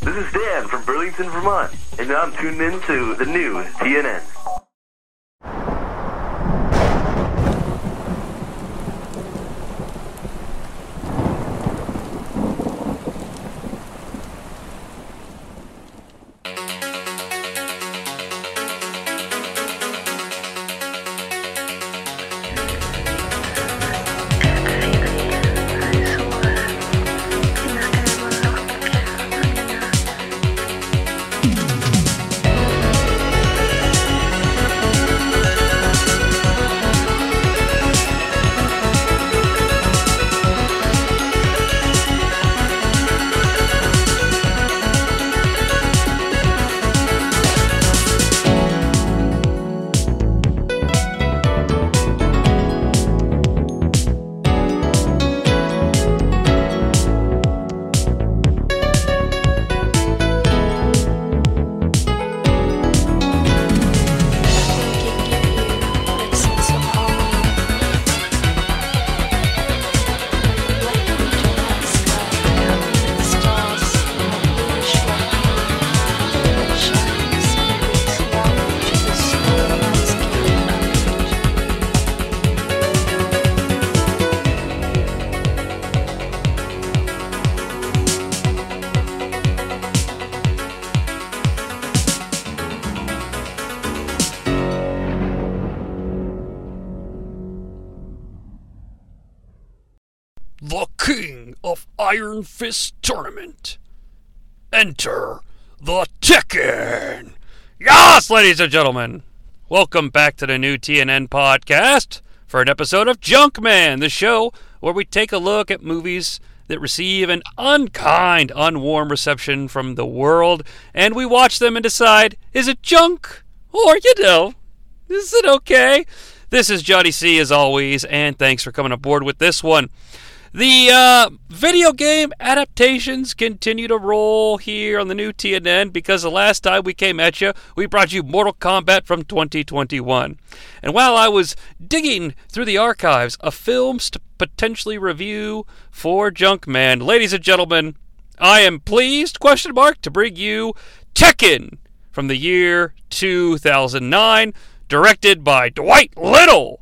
This is Dan from Burlington, Vermont, and I'm tuned in to the new TNN. Iron Fist Tournament. Enter the Tekken. Yes, ladies and gentlemen. Welcome back to the new TNN podcast for an episode of Junkman, the show where we take a look at movies that receive an unkind, unwarm reception from the world, and we watch them and decide is it junk or, you know, is it okay? This is Jonnie Sea as always, and thanks for coming aboard with this one. The uh, video game adaptations continue to roll here on the new TNN because the last time we came at you, we brought you Mortal Kombat from 2021. And while I was digging through the archives of films to potentially review for Junkman, ladies and gentlemen, I am pleased, question mark, to bring you Tekken from the year 2009, directed by Dwight Little.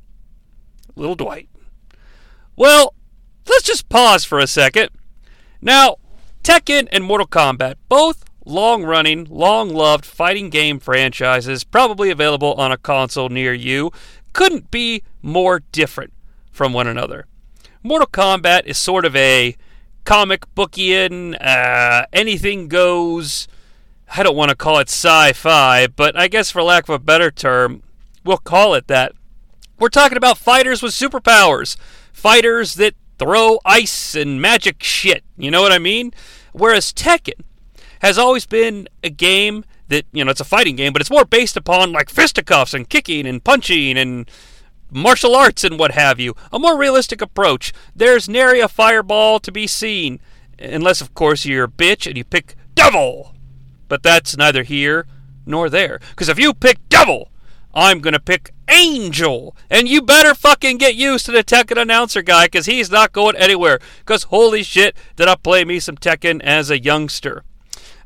Little Dwight. Well, let's just pause for a second. Now, Tekken and Mortal Kombat, both long running, long loved fighting game franchises, probably available on a console near you, couldn't be more different from one another. Mortal Kombat is sort of a comic bookian, uh, anything goes. I don't want to call it sci fi, but I guess for lack of a better term, we'll call it that. We're talking about fighters with superpowers, fighters that throw ice and magic shit. You know what I mean? Whereas Tekken has always been a game that, you know, it's a fighting game, but it's more based upon like fisticuffs and kicking and punching and martial arts and what have you. A more realistic approach. There's nary a fireball to be seen. Unless, of course, you're a bitch and you pick Devil. But that's neither here nor there. Because if you pick Devil, I'm going to pick Angel. And you better fucking get used to the Tekken announcer guy because he's not going anywhere. Because holy shit, did I play me some Tekken as a youngster.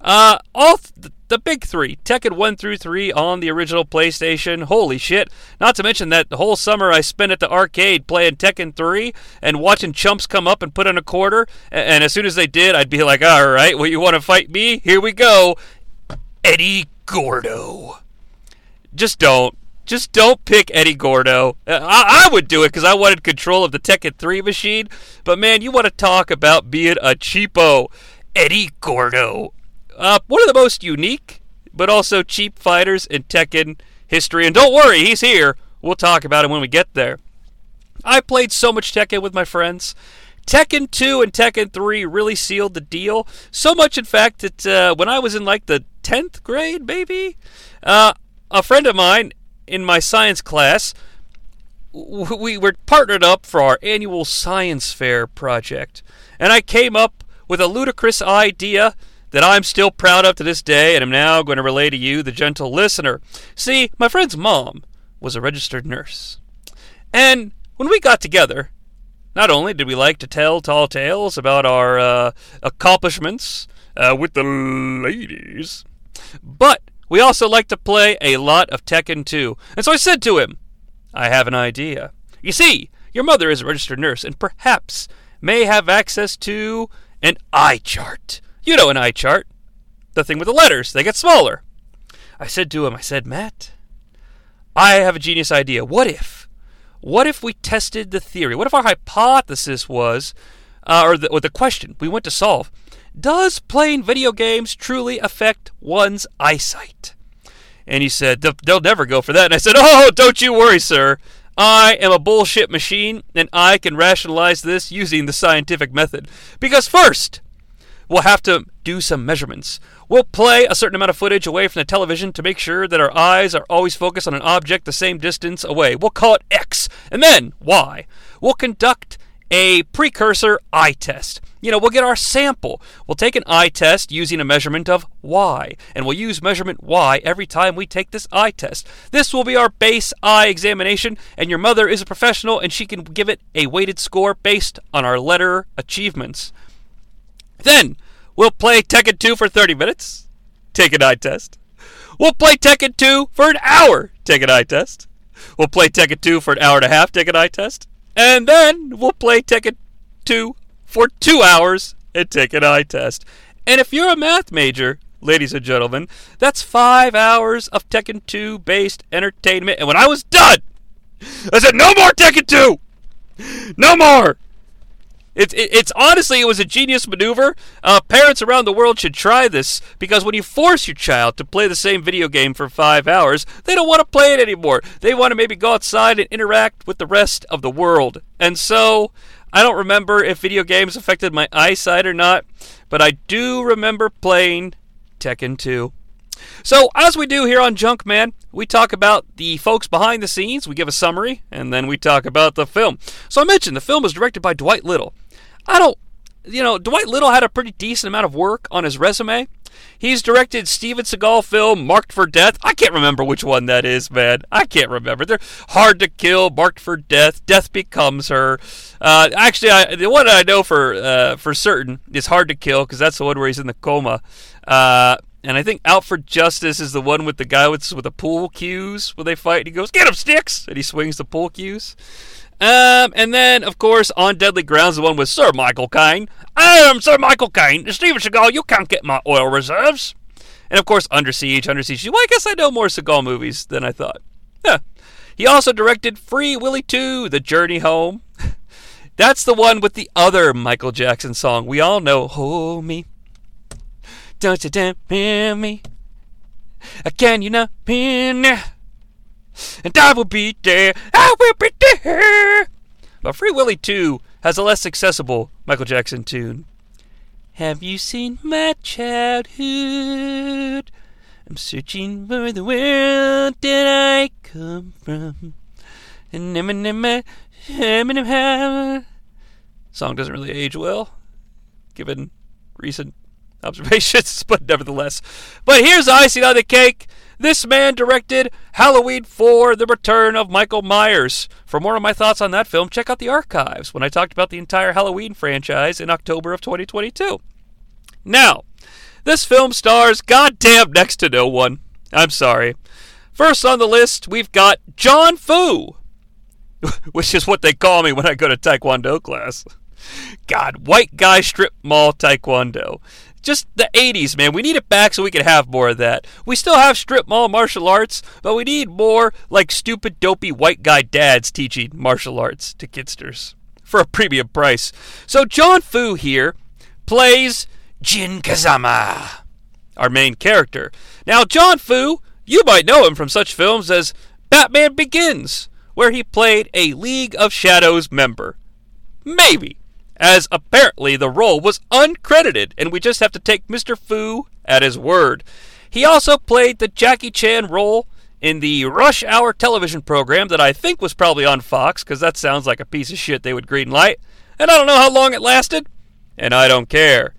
Uh, all th- the big three, Tekken 1 through 3 on the original PlayStation. Holy shit. Not to mention that the whole summer I spent at the arcade playing Tekken 3 and watching chumps come up and put in a quarter. And, and as soon as they did, I'd be like, all right, well, you want to fight me? Here we go. Eddie Gordo. Just don't. Just don't pick Eddie Gordo. Uh, I, I would do it because I wanted control of the Tekken 3 machine. But man, you want to talk about being a cheapo. Eddie Gordo. Uh, one of the most unique, but also cheap fighters in Tekken history. And don't worry, he's here. We'll talk about him when we get there. I played so much Tekken with my friends. Tekken 2 and Tekken 3 really sealed the deal. So much, in fact, that uh, when I was in like the 10th grade, maybe, uh, a friend of mine in my science class, we were partnered up for our annual science fair project. And I came up with a ludicrous idea that I'm still proud of to this day and am now going to relay to you, the gentle listener. See, my friend's mom was a registered nurse. And when we got together, not only did we like to tell tall tales about our uh, accomplishments uh, with the ladies. But we also like to play a lot of Tekken 2. And so I said to him, I have an idea. You see, your mother is a registered nurse and perhaps may have access to an eye chart. You know an eye chart. The thing with the letters, they get smaller. I said to him, I said, Matt, I have a genius idea. What if? What if we tested the theory? What if our hypothesis was, uh, or, the, or the question we went to solve, does playing video games truly affect one's eyesight? And he said, they'll never go for that. And I said, oh, don't you worry, sir. I am a bullshit machine, and I can rationalize this using the scientific method. Because first, we'll have to do some measurements. We'll play a certain amount of footage away from the television to make sure that our eyes are always focused on an object the same distance away. We'll call it X, and then Y. We'll conduct a precursor eye test. You know, we'll get our sample. We'll take an eye test using a measurement of Y, and we'll use measurement Y every time we take this eye test. This will be our base eye examination, and your mother is a professional and she can give it a weighted score based on our letter achievements. Then, we'll play Tekken 2 for 30 minutes, take an eye test. We'll play Tekken 2 for an hour, take an eye test. We'll play Tekken 2 for an hour and a half, take an eye test. And then we'll play Tekken 2 for two hours and take an eye test. And if you're a math major, ladies and gentlemen, that's five hours of Tekken 2 based entertainment. And when I was done, I said, no more Tekken 2! No more! It's it, it's honestly it was a genius maneuver. Uh, parents around the world should try this because when you force your child to play the same video game for five hours, they don't want to play it anymore. They want to maybe go outside and interact with the rest of the world. And so I don't remember if video games affected my eyesight or not, but I do remember playing Tekken 2. So, as we do here on Junkman, we talk about the folks behind the scenes, we give a summary, and then we talk about the film. So, I mentioned the film was directed by Dwight Little. I don't, you know, Dwight Little had a pretty decent amount of work on his resume. He's directed Steven Seagal film Marked for Death. I can't remember which one that is, man. I can't remember. They're hard to kill. Marked for Death. Death becomes her. Uh, actually, I, the one I know for uh, for certain is Hard to Kill because that's the one where he's in the coma. Uh, and I think Out for Justice is the one with the guy with with the pool cues where they fight. And he goes, "Get him, sticks!" and he swings the pool cues. Um, and then, of course, on Deadly Grounds, the one with Sir Michael Caine. I am Sir Michael Caine. Steven Seagal, you can't get my oil reserves. And of course, Under Siege, Under Siege. Well, I guess I know more Seagal movies than I thought. He also directed Free Willy 2, The Journey Home. That's the one with the other Michael Jackson song. We all know, Hold Me. Don't you damn me. Can you not be there? And I will be there. I will be there. But Free Willy 2 has a less accessible Michael Jackson tune. Have you seen my childhood? I'm searching for the world that I come from. And Eminem, Eminem, song doesn't really age well, given recent observations, but nevertheless. But here's icing on the cake. This man directed Halloween 4 The Return of Michael Myers. For more of my thoughts on that film, check out the archives when I talked about the entire Halloween franchise in October of 2022. Now, this film stars goddamn next to no one. I'm sorry. First on the list, we've got Jon Foo, which is what they call me when I go to Taekwondo class. God, white guy strip mall Taekwondo just the 80s, man. We need it back so we can have more of that. We still have strip mall martial arts, but we need more like stupid, dopey white guy dads teaching martial arts to kidsters for a premium price. So Jon Foo here plays Jin Kazama, our main character. Now, Jon Foo, you might know him from such films as Batman Begins, where he played a League of Shadows member. Maybe as apparently the role was uncredited, and we just have to take Mr. Foo at his word. He also played the Jackie Chan role in the Rush Hour television program that I think was probably on Fox, because that sounds like a piece of shit they would greenlight. And I don't know how long it lasted, and I don't care.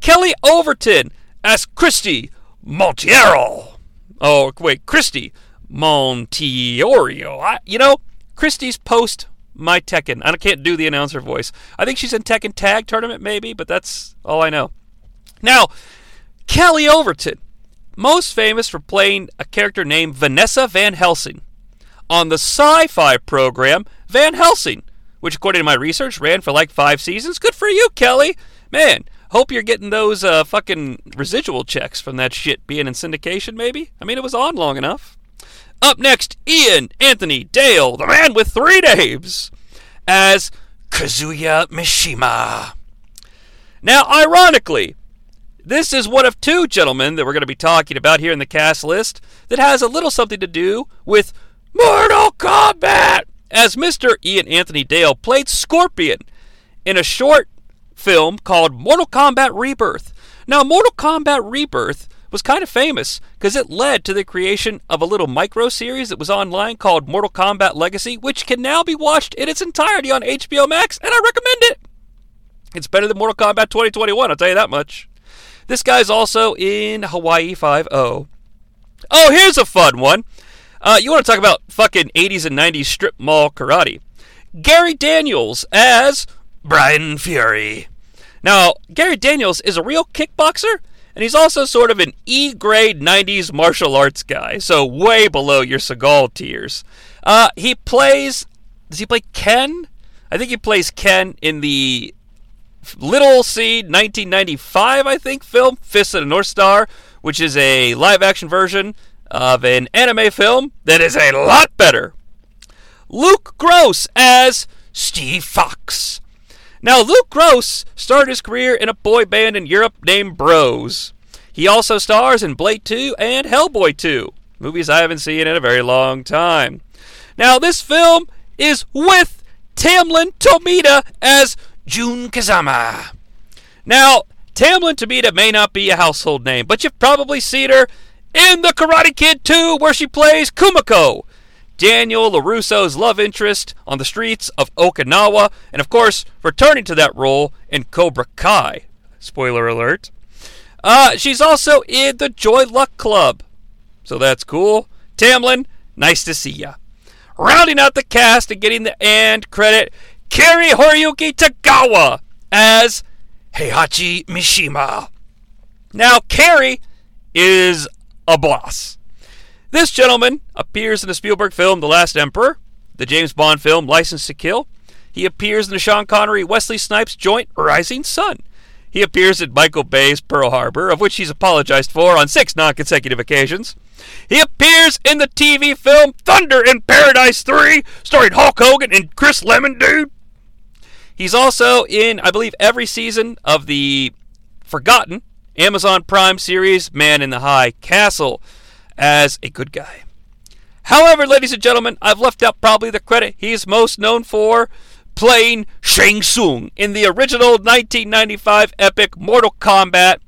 Kelly Overton as Christie Monteiro. Oh, wait, Christy Montiorio. I, you know, Christy's post my Tekken. I can't do the announcer voice. I think she's in Tekken Tag Tournament, maybe, but that's all I know. Now, Kelly Overton, most famous for playing a character named Vanessa Van Helsing on the sci fi program Van Helsing, which, according to my research, ran for like five seasons. Good for you, Kelly. Man, hope you're getting those uh, fucking residual checks from that shit being in syndication, maybe? I mean, it was on long enough. Up next, Ian Anthony Dale, the man with three names, as Kazuya Mishima. Now, ironically, this is one of two gentlemen that we're going to be talking about here in the cast list that has a little something to do with Mortal Kombat, as Mr. Ian Anthony Dale played Scorpion in a short film called Mortal Kombat Rebirth. Now, Mortal Kombat Rebirth was kind of famous because it led to the creation of a little micro series that was online called Mortal Kombat Legacy, which can now be watched in its entirety on HBO Max, and I recommend it. It's better than Mortal Kombat 2021, I'll tell you that much. This guy's also in Hawaii 5 0. Oh, here's a fun one. Uh, you want to talk about fucking 80s and 90s strip mall karate? Gary Daniels as Brian Fury. Now, Gary Daniels is a real kickboxer, and he's also sort of an E grade 90s martial arts guy, so way below your Seagal tiers. Uh, he plays. Does he play Ken? I think he plays Ken in the Little Seed 1995, I think, film, Fist of the North Star, which is a live action version of an anime film that is a lot better. Luke Goss as Steve Fox. Now, Luke Goss started his career in a boy band in Europe named Bros. He also stars in Blade 2 and Hellboy 2, movies I haven't seen in a very long time. Now, this film is with Tamlyn Tomita as Jun Kazama. Now, Tamlyn Tomita may not be a household name, but you've probably seen her in The Karate Kid 2, where she plays Kumiko, Daniel LaRusso's love interest on the streets of Okinawa, and of course, returning to that role in Cobra Kai. Spoiler alert. Uh, she's also in the Joy Luck Club, so that's cool. Tamlyn, nice to see ya. Rounding out the cast and getting the end credit, Cary Hiroyuki Tagawa as Heihachi Mishima. Now, Cary is a boss. This gentleman appears in the Spielberg film The Last Emperor, the James Bond film License to Kill. He appears in the Sean Connery Wesley Snipes joint Rising Sun. He appears in Michael Bay's Pearl Harbor, of which he's apologized for on six non consecutive occasions. He appears in the TV film Thunder in Paradise 3, starring Hulk Hogan and Chris Lemmon, dude. He's also in, I believe, every season of the Forgotten Amazon Prime series Man in the High Castle as a good guy. However, ladies and gentlemen, I've left out probably the credit he's most known for playing Shang Tsung in the original 1995 epic Mortal Kombat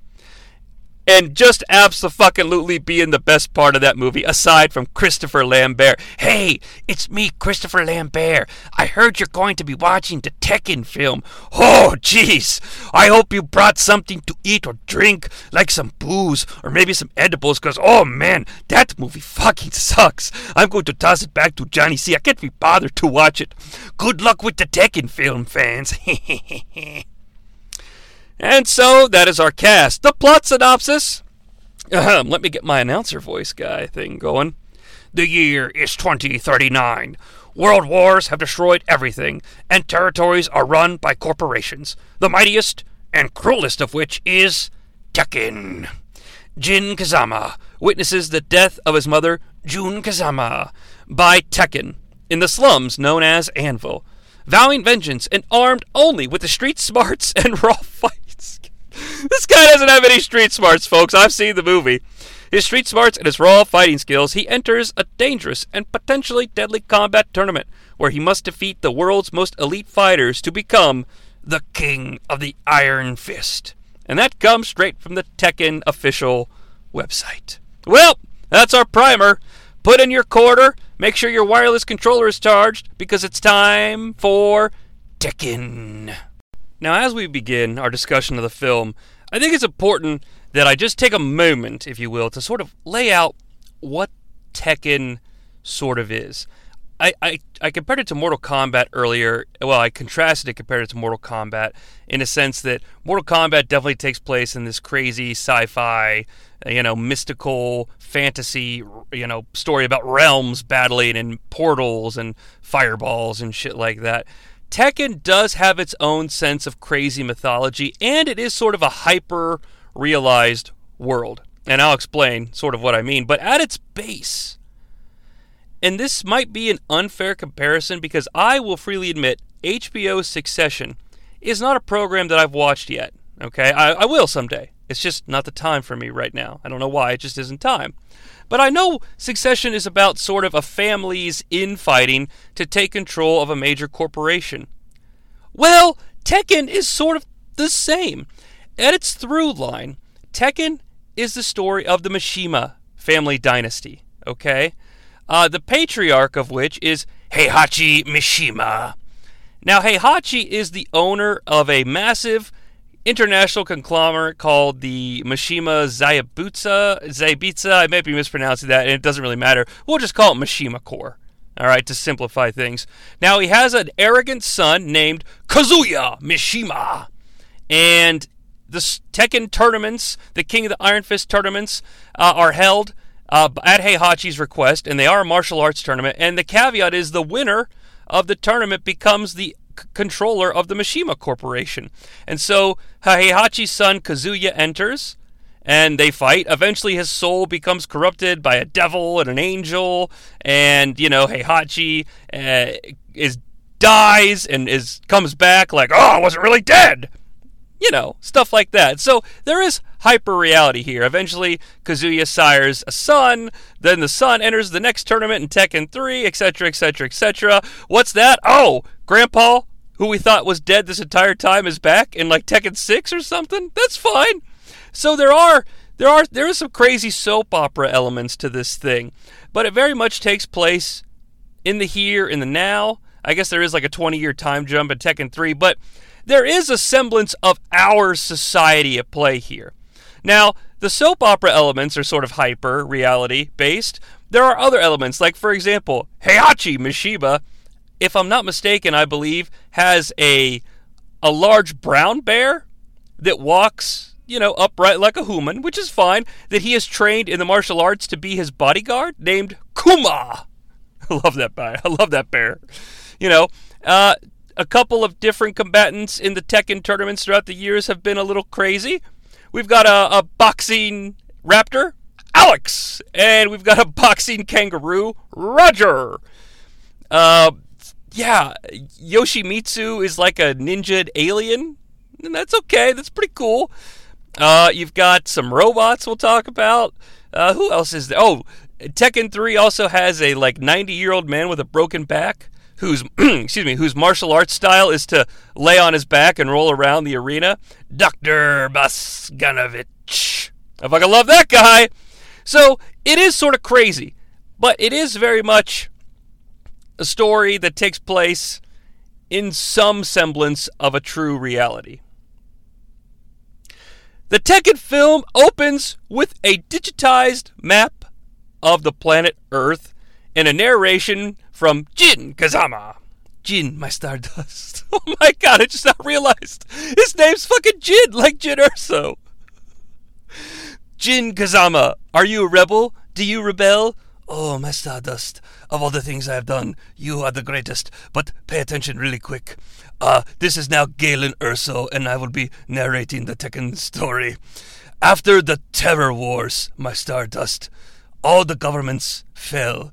and just absolutely being the best part of that movie, aside from Christopher Lambert. Hey, it's me, Christopher Lambert. I heard you're going to be watching the Tekken film. Oh, jeez. I hope you brought something to eat or drink, like some booze or maybe some edibles, because, oh man, that movie fucking sucks. I'm going to toss it back to Jonnie Sea. I can't be bothered to watch it. Good luck with the Tekken film, fans. And so that is our cast. The plot synopsis. Ahem, let me get my announcer voice guy thing going. The year is 2039. World wars have destroyed everything, and territories are run by corporations, the mightiest and cruelest of which is Tekken. Jin Kazama witnesses the death of his mother, Jun Kazama, by Tekken in the slums known as Anvil, vowing vengeance and armed only with the street smarts and raw fight this guy doesn't have any street smarts, folks. I've seen the movie. His street smarts and his raw fighting skills, he enters a dangerous and potentially deadly combat tournament where he must defeat the world's most elite fighters to become the King of the Iron Fist. And that comes straight from the Tekken official website. Well, that's our primer. Put in your quarter, make sure your wireless controller is charged, because it's time for Tekken. Now, as we begin our discussion of the film, I think it's important that I just take a moment, if you will, to sort of lay out what Tekken sort of is. I, I, I compared it to Mortal Kombat earlier. Well, I contrasted it compared it to Mortal Kombat in a sense that Mortal Kombat definitely takes place in this crazy sci-fi, you know, mystical fantasy, you know, story about realms battling and portals and fireballs and shit like that. Tekken does have its own sense of crazy mythology, and it is sort of a hyper realized world. And I'll explain sort of what I mean. But at its base, and this might be an unfair comparison because I will freely admit HBO's Succession is not a program that I've watched yet. Okay, I, I will someday. It's just not the time for me right now. I don't know why, it just isn't time. But I know Succession is about sort of a family's infighting to take control of a major corporation. Well, Tekken is sort of the same. At its through line, Tekken is the story of the Mishima family dynasty, okay? Uh, the patriarch of which is Heihachi Mishima. Now, Heihachi is the owner of a massive international conglomerate called the Mishima Zayabutsa. Zaibitsa, I may be mispronouncing that, and it doesn't really matter. We'll just call it Mishima Corp. All right, to simplify things. Now, he has an arrogant son named Kazuya Mishima. And the Tekken tournaments, the King of the Iron Fist tournaments, uh, are held uh, at Heihachi's request, and they are a martial arts tournament. And the caveat is the winner of the tournament becomes the controller of the Mishima Corporation. And so Heihachi's son Kazuya enters, and they fight. Eventually, his soul becomes corrupted by a devil and an angel, and you know Heihachi uh, is dies and is comes back like, oh, I wasn't really dead you know, stuff like that. So there is hyper reality here. Eventually, Kazuya sires a son, then the son enters the next tournament in Tekken 3, etc., etc., etc. What's that? Oh, Grandpa, who we thought was dead this entire time, is back in like Tekken 6 or something? That's fine. So there are. There are there is some crazy soap opera elements to this thing, but it very much takes place in the here, in the now. I guess there is like a 20 year time jump in Tekken 3, but there is a semblance of our society at play here. Now, the soap opera elements are sort of hyper reality based. There are other elements, like, for example, Heihachi Mishima, if I'm not mistaken, I believe, has a, a large brown bear that walks, you know, upright like a human, which is fine, that he is trained in the martial arts to be his bodyguard, named Kuma. I love that bear. I love that bear. You know, uh, a couple of different combatants in the Tekken tournaments throughout the years have been a little crazy. We've got a, a boxing raptor, Alex, and we've got a boxing kangaroo, Roger. Uh, yeah, Yoshimitsu is like a ninja alien, and that's okay. That's pretty cool. Uh, you've got some robots we'll talk about. Uh, who else is there? Oh, Tekken 3 also has a like 90 year old man with a broken back whose excuse me, whose martial arts style is to lay on his back and roll around the arena, Dr. Bosconovitch. I fucking love that guy. So it is sort of crazy, but it is very much a story that takes place in some semblance of a true reality. The Tekken film opens with a digitized map of the planet Earth and a narration from Jin Kazama. Jin, my stardust. Oh my god, I just now realized his name's fucking Jin, like Jyn Erso. Jin Kazama, are you a rebel? Do you rebel? Oh, my stardust. Of all the things I have done, you are the greatest. But pay attention really quick. Uh, this is now Galen Erso, and I will be narrating the Tekken story. After the Terror Wars, my stardust, all the governments fell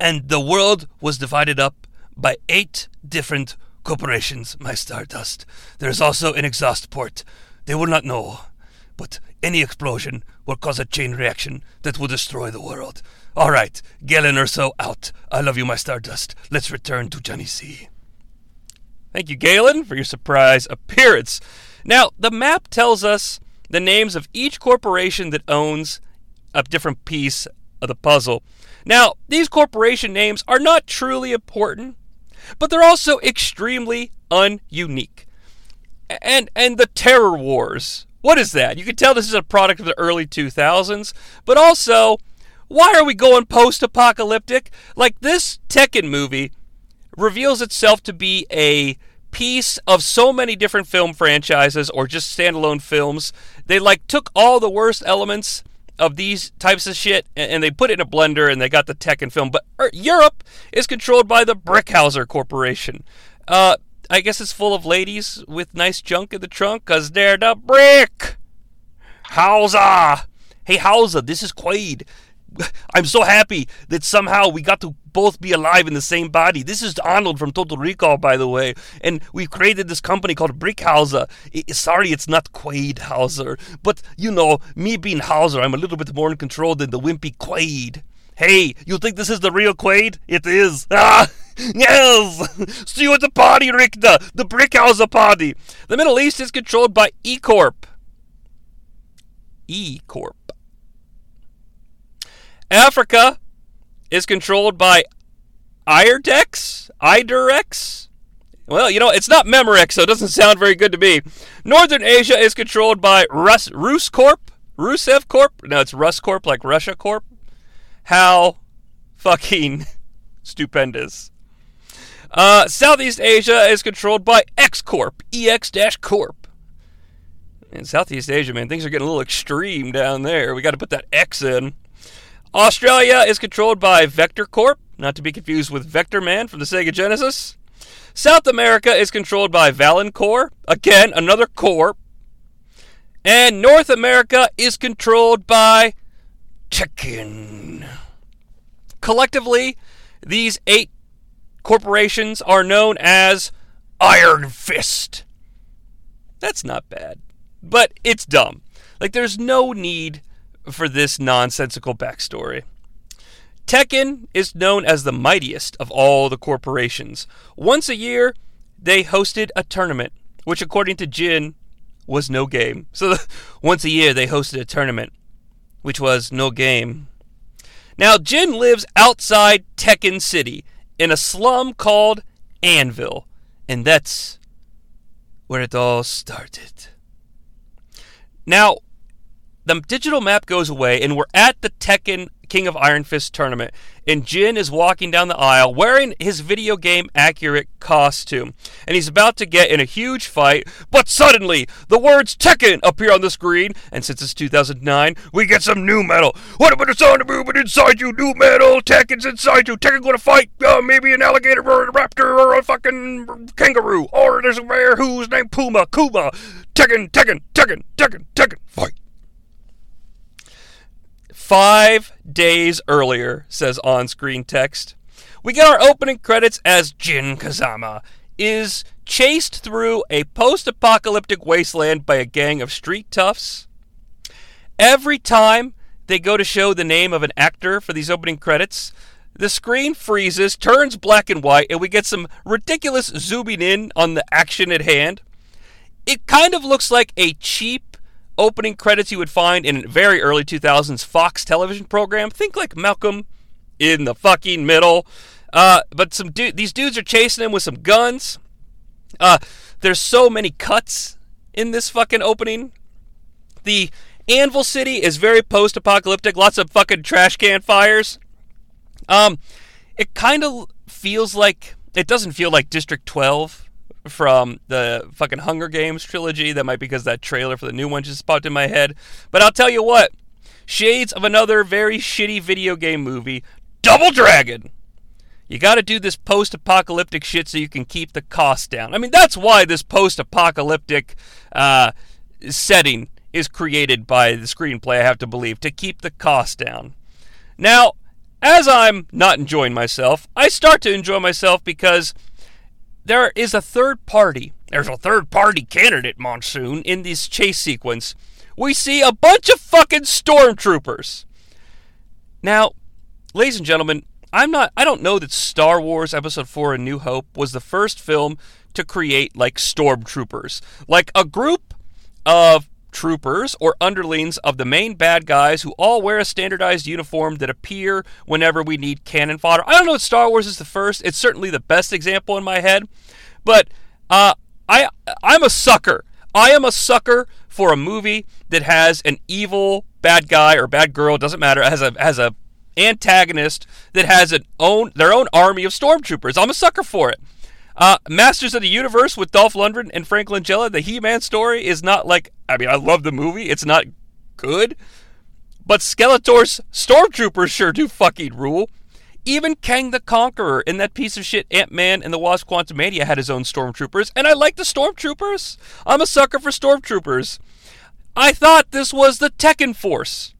and the world was divided up by eight different corporations, my Stardust. There is also an exhaust port. They will not know, but any explosion will cause a chain reaction that will destroy the world. All right, Galen Erso out. I love you, my Stardust. Let's return to Jonnie Sea. Thank you, Galen, for your surprise appearance. Now, the map tells us the names of each corporation that owns a different piece of the puzzle. Now, these corporation names are not truly important, but they're also extremely ununique. And and the terror wars. What is that? You can tell this is a product of the early 2000s, but also Why are we going post apocalyptic? Like, this Tekken movie reveals itself to be a piece of so many different film franchises or just standalone films. They like took all the worst elements of these types of shit and they put it in a blender and they got the Tekken film. But er, Europe is controlled by the Brickhauser Corporation. Uh, I guess it's full of ladies with nice junk in the trunk because they're the brick. Hauser. Hey, Hauser, this is Quaid. I'm so happy that somehow we got to both be alive in the same body. This is Arnold from Total Recall, by the way, and we created this company called Brickhauser. Sorry, it's not Quaid Hauser, but you know, me being Hauser, I'm a little bit more in control than the wimpy Quaid. Hey, you think this is the real Quaid? It is. Ah, yes. See you at the party, Richter. The Brickhauser party. The Middle East is controlled by E Corp. E Corp. Africa is controlled by IRDEX? IDEREX? Well, you know, it's not Memorex, so it doesn't sound very good to me. Northern Asia is controlled by Rus- Rus Corp? Rusev Corp? No, it's Rus Corp, like Russia Corp. How fucking stupendous. Uh, Southeast Asia is controlled by X Corp, EX Corp. In Southeast Asia, man, things are getting a little extreme down there. We got to put that X in. Australia is controlled by Vector Corp, not to be confused with Vector Man from the Sega Genesis. South America is controlled by Valencor, again, another corp. And North America is controlled by Chicken. Collectively, these eight corporations are known as Iron Fist. That's not bad, but it's dumb. Like, there's no need for this nonsensical backstory. Tekken is known as the mightiest of all the corporations. Once a year, they hosted a tournament, which, according to Jin, was no game. So, once a year, they hosted a tournament, which was no game. Now, Jin lives outside Tekken City in a slum called Anvil, and that's where it all started. Now, the digital map goes away, and we're at the Tekken King of Iron Fist tournament, and Jin is walking down the aisle wearing his video game accurate costume, and he's about to get in a huge fight, but suddenly the words Tekken appear on the screen, and since it's 2009, we get some nu metal. What about the sound of movement inside you? Nu metal, Tekken's inside you. Tekken gonna fight uh, maybe an alligator or a raptor or a fucking kangaroo, or there's a bear who's named Puma, Kuma. Tekken, Tekken, Tekken, Tekken, Tekken, fight. Five days earlier, says on screen text, we get our opening credits as Jin Kazama is chased through a post apocalyptic wasteland by a gang of street toughs. Every time they go to show the name of an actor for these opening credits, the screen freezes, turns black and white, and we get some ridiculous zooming in on the action at hand. It kind of looks like a cheap opening credits you would find in a very early 2000s Fox television program. Think like Malcolm in the fucking middle. Uh, but some du- these dudes are chasing him with some guns. Uh, there's so many cuts in this fucking opening. The Anvil City is very post-apocalyptic. Lots of fucking trash can fires. Um, it kind of feels like it doesn't feel like District 12 from the fucking Hunger Games trilogy. That might be because that trailer for the new one just popped in my head. But I'll tell you what, shades of another very shitty video game movie, Double Dragon. You got to do this post apocalyptic shit so you can keep the cost down. I mean, that's why this post apocalyptic uh, setting is created by the screenplay, I have to believe, to keep the cost down. Now, as I'm not enjoying myself, I start to enjoy myself because there is a third party. There's a third party candidate, Monsoon, in this chase sequence. We see a bunch of fucking stormtroopers. Now, ladies and gentlemen, I'm not I don't know that Star Wars Episode 4 A New Hope was the first film to create like stormtroopers. Like a group of troopers or underlings of the main bad guys who all wear a standardized uniform that appear whenever we need cannon fodder. I don't know if Star Wars is the first. It's certainly the best example in my head, but uh, I I'm a sucker. I am a sucker for a movie that has an evil bad guy or bad girl. Doesn't matter. Has a has a antagonist that has an own their own army of stormtroopers. I'm a sucker for it. Uh, Masters of the Universe with Dolph Lundgren and Frank Langella, the He-Man story is not like I mean I love the movie. It's not good, but Skeletor's stormtroopers sure do fucking rule. Even Kang the Conqueror in that piece of shit Ant Man and the Wasp Quantumania had his own stormtroopers, and I like the stormtroopers. I'm a sucker for stormtroopers. I thought this was the Tekken Force,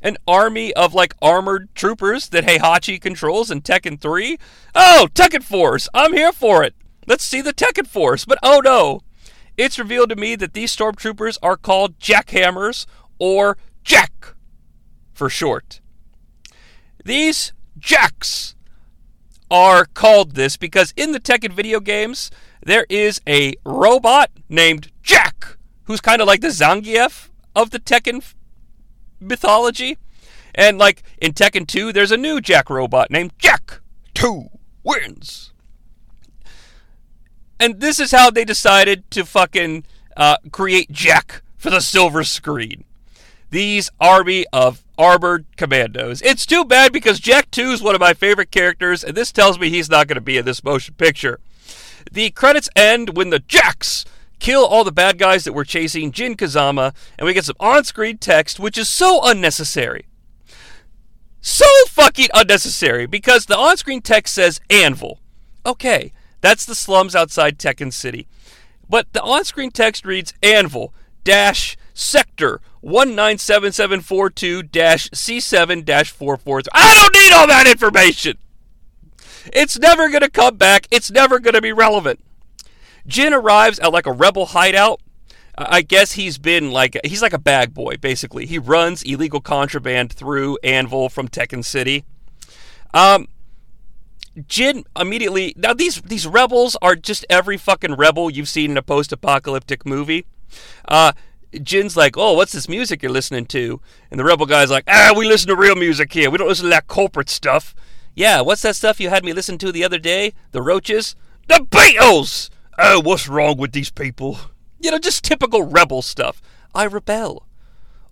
an army of like armored troopers that Heihachi controls in Tekken 3. Oh, Tekken Force! I'm here for it. Let's see the Tekken Force. But oh no, it's revealed to me that these stormtroopers are called Jackhammers or Jack for short. These Jacks are called this because in the Tekken video games, there is a robot named Jack, who's kind of like the Zangief of the Tekken mythology. And like in Tekken 2, there's a new Jack robot named Jack 2 wins. And this is how they decided to fucking uh, create Jack for the silver screen. These army of armored commandos. It's too bad because Jack 2 is one of my favorite characters, and this tells me he's not going to be in this motion picture. The credits end when the Jacks kill all the bad guys that were chasing Jin Kazama, and we get some on screen text, which is so unnecessary. So fucking unnecessary because the on screen text says Anvil. Okay, that's the slums outside Tekken City. But the on screen text reads Anvil dash sector 197742 dash C7 443. I don't need all that information! It's never going to come back. It's never going to be relevant. Jin arrives at like a rebel hideout. I guess he's been like he's like a bag boy basically. He runs illegal contraband through Anvil from Tekken City. Um, Jin immediately now these these rebels are just every fucking rebel you've seen in a post-apocalyptic movie. Uh, Jin's like, "Oh, what's this music you're listening to?" And the rebel guy's like, "Ah, we listen to real music here. We don't listen to that corporate stuff." Yeah, what's that stuff you had me listen to the other day? The Roaches? The Beatles! Oh, what's wrong with these people? You know, just typical rebel stuff. I rebel.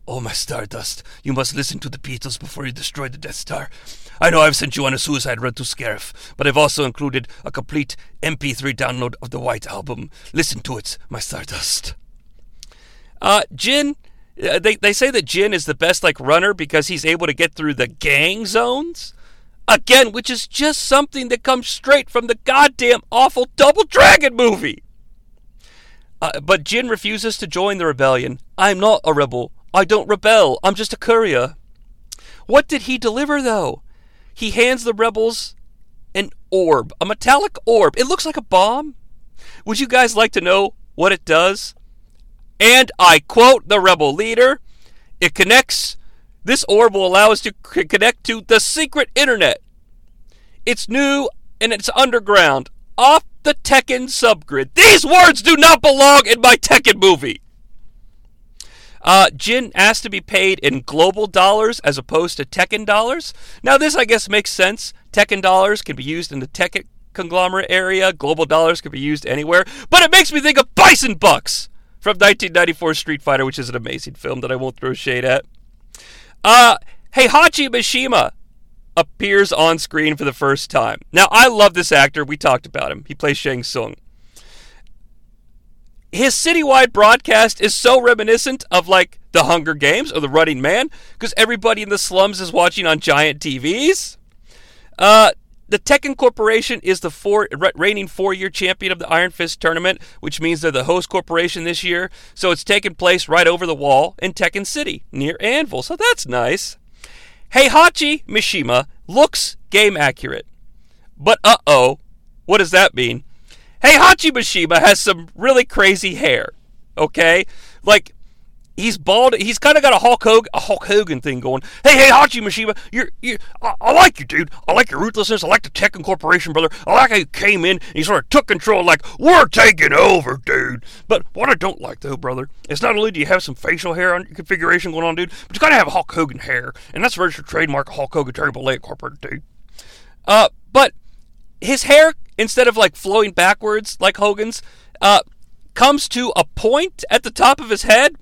Oh, my Stardust, you must listen to the Beatles before you destroy the Death Star. I know I've sent you on a suicide run to Scarif, but I've also included a complete MP3 download of the White Album. Listen to it, my Stardust. Uh, Jin, uh, they, they say that Jin is the best like runner because he's able to get through the gang zones. Again, which is just something that comes straight from the goddamn awful Double Dragon movie. Uh, but Jin refuses to join the rebellion. I'm not a rebel. I don't rebel. I'm just a courier. What did he deliver, though? He hands the rebels an orb, a metallic orb. It looks like a bomb. Would you guys like to know what it does? And I quote the rebel leader it connects, this orb will allow us to connect to the secret internet. It's new and it's underground, off the Tekken subgrid. These words do not belong in my Tekken movie. Uh, Jin asked to be paid in global dollars as opposed to Tekken dollars. Now, this I guess makes sense. Tekken dollars can be used in the Tekken conglomerate area. Global dollars can be used anywhere. But it makes me think of Bison Bucks from 1994 Street Fighter, which is an amazing film that I won't throw shade at. Uh, Heihachi Mishima appears on screen for the first time. Now, I love this actor. We talked about him. He plays Shang Tsung. His citywide broadcast is so reminiscent of like the Hunger Games or the Running Man because everybody in the slums is watching on giant TVs. Uh, the Tekken Corporation is the four, reigning four-year champion of the Iron Fist tournament, which means they're the host corporation this year. So it's taking place right over the wall in Tekken City near Anvil. So that's nice. Heihachi Mishima looks game accurate, but uh oh, what does that mean? Heihachi Mishima has some really crazy hair. Okay, like he's bald. He's kind of got a Hulk Hogan, a Hulk Hogan thing going. Hey, hey, Hachi Mishima, you're, you, I, I, like you, dude. I like your ruthlessness. I like the Tekken Corporation, brother. I like how you came in and you sort of took control, like we're taking over, dude. But what I don't like, though, brother, is not only do you have some facial hair on your configuration going on, dude, but you gotta have a Hulk Hogan hair, and that's a registered trademark of Hulk Hogan Terry Bollea Corporate, dude. Uh, but his hair, instead of like flowing backwards like Hogan's, uh, comes to a point at the top of his head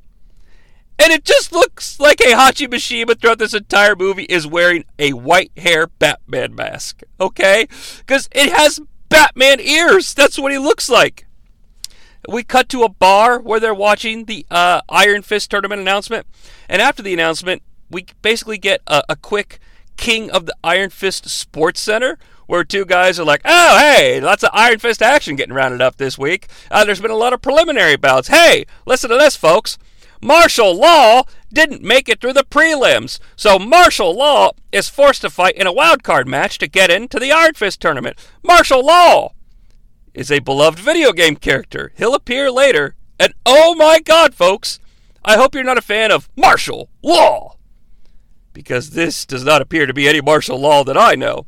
And it just looks like Heihachi Mishima throughout this entire movie is wearing a white hair Batman mask. Okay? Because it has Batman ears. That's what he looks like. We cut to a bar where they're watching the uh, Iron Fist tournament announcement. And after the announcement, we basically get a, a quick King of the Iron Fist Sports Center where two guys are like, oh, hey, lots of Iron Fist action getting rounded up this week. Uh, there's been a lot of preliminary bouts. Hey, listen to this, folks. Marshall Law didn't make it through the prelims, so Marshall Law is forced to fight in a wild card match to get into the Iron Fist tournament. Marshall Law is a beloved video game character. He'll appear later, and oh my god, folks, I hope you're not a fan of Marshall Law, because this does not appear to be any martial law that I know.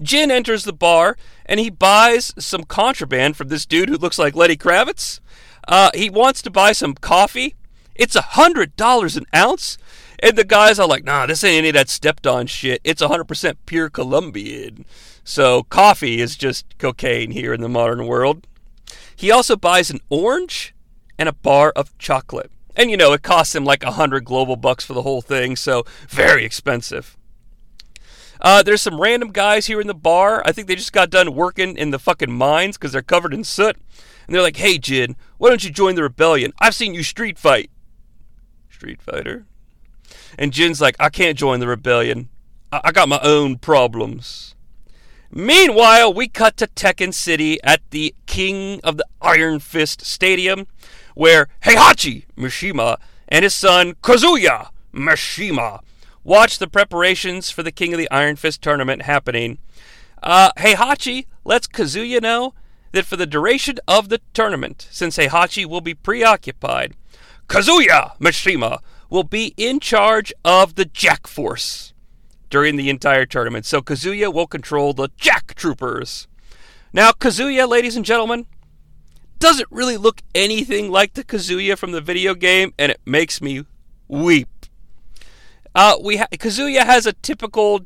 Jin enters the bar and he buys some contraband from this dude who looks like Lenny Kravitz. Uh, he wants to buy some coffee. It's a hundred dollars an ounce. And the guys are like, nah, this ain't any of that stepped on shit. It's 100% pure Colombian. So coffee is just cocaine here in the modern world. He also buys an orange and a bar of chocolate. And you know, it costs him like a hundred global bucks for the whole thing, so very expensive. Uh, there's some random guys here in the bar. I think they just got done working in the fucking mines because they're covered in soot. And they're like, hey, Jin, why don't you join the rebellion? I've seen you street fight. Street Fighter? And Jin's like, I can't join the rebellion. I, I got my own problems. Meanwhile, we cut to Tekken City at the King of the Iron Fist Stadium, where Heihachi Mishima and his son Kazuya Mishima watch the preparations for the King of the Iron Fist tournament happening. Uh, Heihachi lets Kazuya know that for the duration of the tournament, since Heihachi will be preoccupied, Kazuya Mishima will be in charge of the Jack Force during the entire tournament. So Kazuya will control the Jack Troopers. Now, Kazuya, ladies and gentlemen, doesn't really look anything like the Kazuya from the video game, and it makes me weep. Uh, we ha- Kazuya has a typical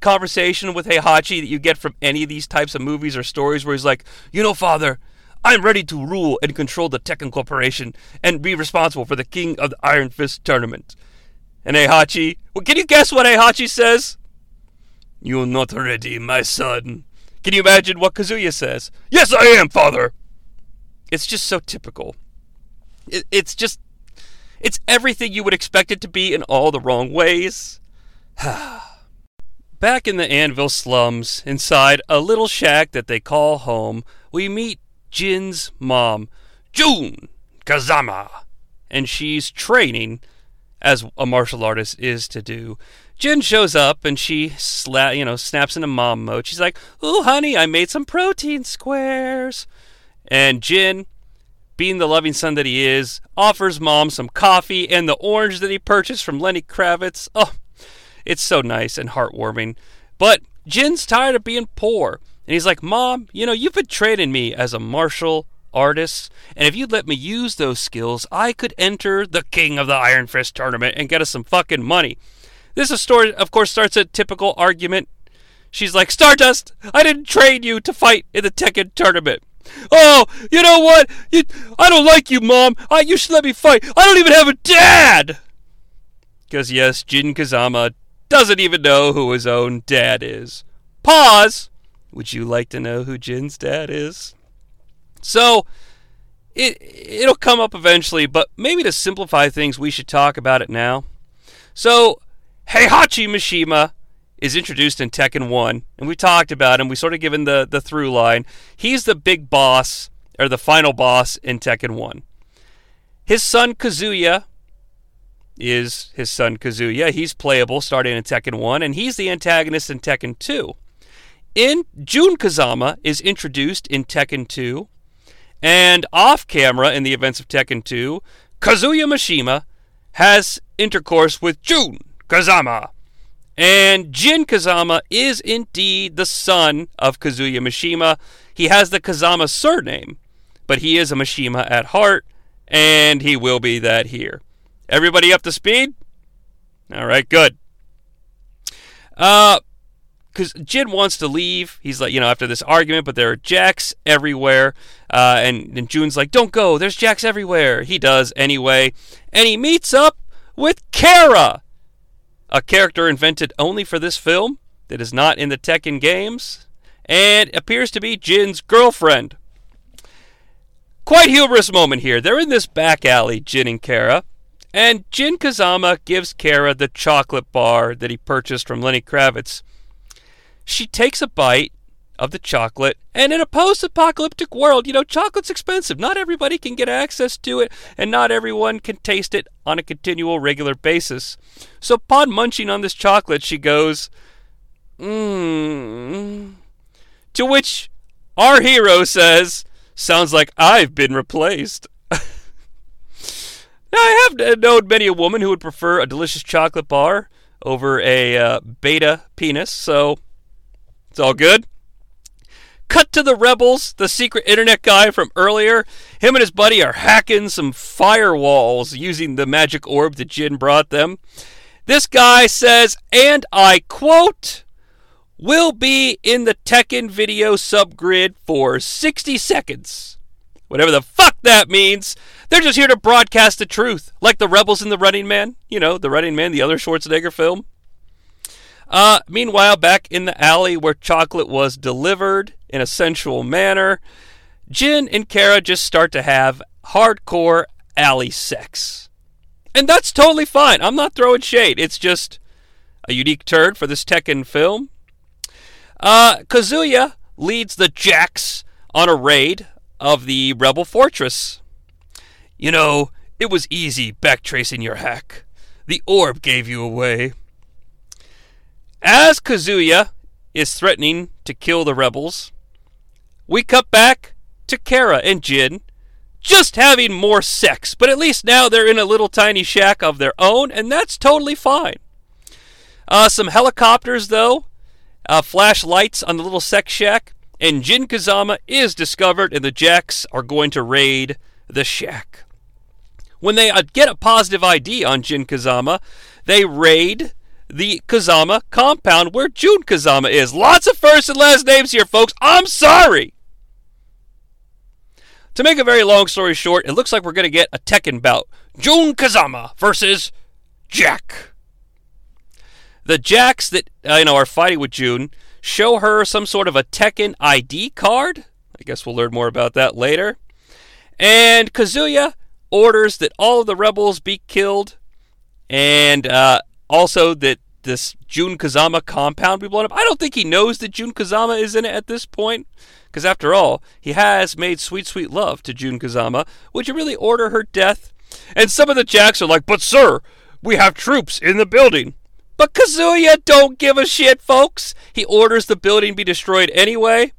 conversation with Heihachi that you get from any of these types of movies or stories where he's like, you know, father, I'm ready to rule and control the Tekken Corporation and be responsible for the King of the Iron Fist tournament. And Heihachi, well, can you guess what Heihachi says? You're not ready, my son. Can you imagine what Kazuya says? Yes, I am, father. It's just so typical. It, it's just it's everything you would expect it to be in all the wrong ways. Back in the Anvil slums, inside a little shack that they call home, we meet Jin's mom, Jun Kazama, and she's training as a martial artist is to do. Jin shows up and she sla- you know snaps into mom mode. She's like, "Ooh, honey, I made some protein squares." And Jin being the loving son that he is, offers mom some coffee and the orange that he purchased from Lenny Kravitz. Oh, it's so nice and heartwarming. But Jin's tired of being poor. And he's like, Mom, you know, you've been training me as a martial artist, and if you'd let me use those skills, I could enter the King of the Iron Fist tournament and get us some fucking money. This is story, of course, starts a typical argument. She's like, Stardust, I didn't train you to fight in the Tekken tournament. Oh, you know what? You, I don't like you, Mom. I, you should let me fight. I don't even have a dad! Because, yes, Jin Kazama doesn't even know who his own dad is. Pause! Would you like to know who Jin's dad is? So, it, it'll come up eventually, but maybe to simplify things, we should talk about it now. So, Heihachi Mishima is introduced in Tekken 1, and we talked about him. We sort of given the, the through line. He's the big boss, or the final boss in Tekken 1. His son Kazuya is his son Kazuya. He's playable starting in Tekken 1, and he's the antagonist in Tekken 2. In Jun Kazama is introduced in Tekken 2, and off camera in the events of Tekken 2, Kazuya Mishima has intercourse with Jun Kazama. And Jin Kazama is indeed the son of Kazuya Mishima. He has the Kazama surname, but he is a Mishima at heart, and he will be that here. Everybody up to speed? All right, good. Uh, because Jin wants to leave. He's like, you know, after this argument, but there are jacks everywhere. Uh, and, and Jun's like, don't go. There's jacks everywhere. He does anyway. And he meets up with Kara, a character invented only for this film that is not in the Tekken games and appears to be Jin's girlfriend. Quite humorous moment here. They're in this back alley, Jin and Kara, and Jin Kazama gives Kara the chocolate bar that he purchased from Lenny Kravitz. She takes a bite of the chocolate, and in a post apocalyptic world, you know, chocolate's expensive. Not everybody can get access to it, and not everyone can taste it on a continual, regular basis. So, upon munching on this chocolate, she goes, Mmm. To which our hero says, Sounds like I've been replaced. now, I have known many a woman who would prefer a delicious chocolate bar over a uh, beta penis, so it's all good. Cut to the rebels, the secret internet guy from earlier. Him and his buddy are hacking some firewalls using the magic orb that Jin brought them. This guy says, and I quote, will be in the Tekken video subgrid for 60 seconds. Whatever the fuck that means. They're just here to broadcast the truth, like the rebels in The Running Man. You know, The Running Man, the other Schwarzenegger film. Uh, meanwhile, back in the alley where chocolate was delivered in a sensual manner, Jin and Kara just start to have hardcore alley sex. And that's totally fine. I'm not throwing shade. It's just a unique turn for this Tekken film. Uh, Kazuya leads the Jacks on a raid of the Rebel Fortress. You know, it was easy backtracing your hack. The orb gave you away. As Kazuya is threatening to kill the rebels, we cut back to Kara and Jin just having more sex, but at least now they're in a little tiny shack of their own, and that's totally fine. Uh, some helicopters, though, uh, flash lights on the little sex shack, and Jin Kazama is discovered, and the Jacks are going to raid the shack. When they uh, get a positive ID on Jin Kazama, they raid the Kazama compound where Jun Kazama is. Lots of first and last names here, folks. I'm sorry. To make a very long story short, it looks like we're going to get a Tekken bout. Jun Kazama versus Jack. The Jacks that uh, you know are fighting with Jun show her some sort of a Tekken ID card. I guess we'll learn more about that later. And Kazuya orders that all of the rebels be killed, and uh, also that this Jun Kazama compound be blown up. I don't think he knows that Jun Kazama is in it at this point, because after all, he has made sweet, sweet love to Jun Kazama. Would you really order her death? And some of the Jacks are like, but sir, we have troops in the building. But Kazuya don't give a shit, folks. He orders the building be destroyed anyway.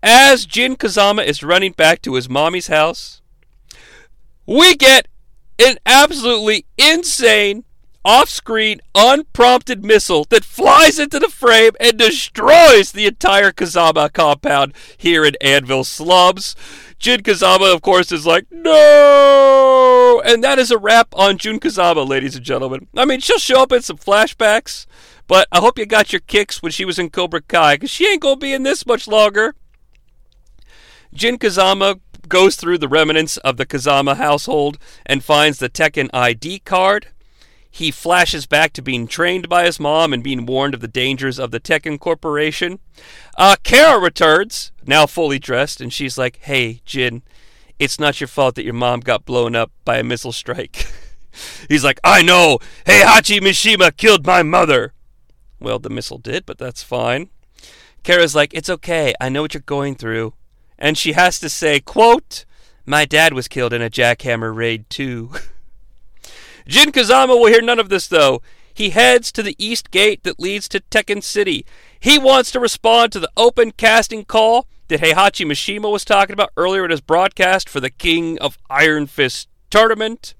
As Jin Kazama is running back to his mommy's house, we get an absolutely insane off screen, unprompted missile that flies into the frame and destroys the entire Kazama compound here in Anvil Slums. Jin Kazama, of course, is like, no! And that is a wrap on Jun Kazama, ladies and gentlemen. I mean, she'll show up in some flashbacks, but I hope you got your kicks when she was in Cobra Kai, because she ain't gonna be in this much longer. Jin Kazama goes through the remnants of the Kazama household and finds the Tekken ID card. He flashes back to being trained by his mom and being warned of the dangers of the Tekken Corporation. Uh, Kara returns, now fully dressed, and she's like, Hey, Jin, it's not your fault that your mom got blown up by a missile strike. He's like, I know! Heihachi Mishima killed my mother! Well, the missile did, but that's fine. Kara's like, It's okay, I know what you're going through. And she has to say, quote, My dad was killed in a jackhammer raid too. Jin Kazama will hear none of this, though. He heads to the east gate that leads to Tekken City. He wants to respond to the open casting call that Heihachi Mishima was talking about earlier in his broadcast for the King of Iron Fist tournament.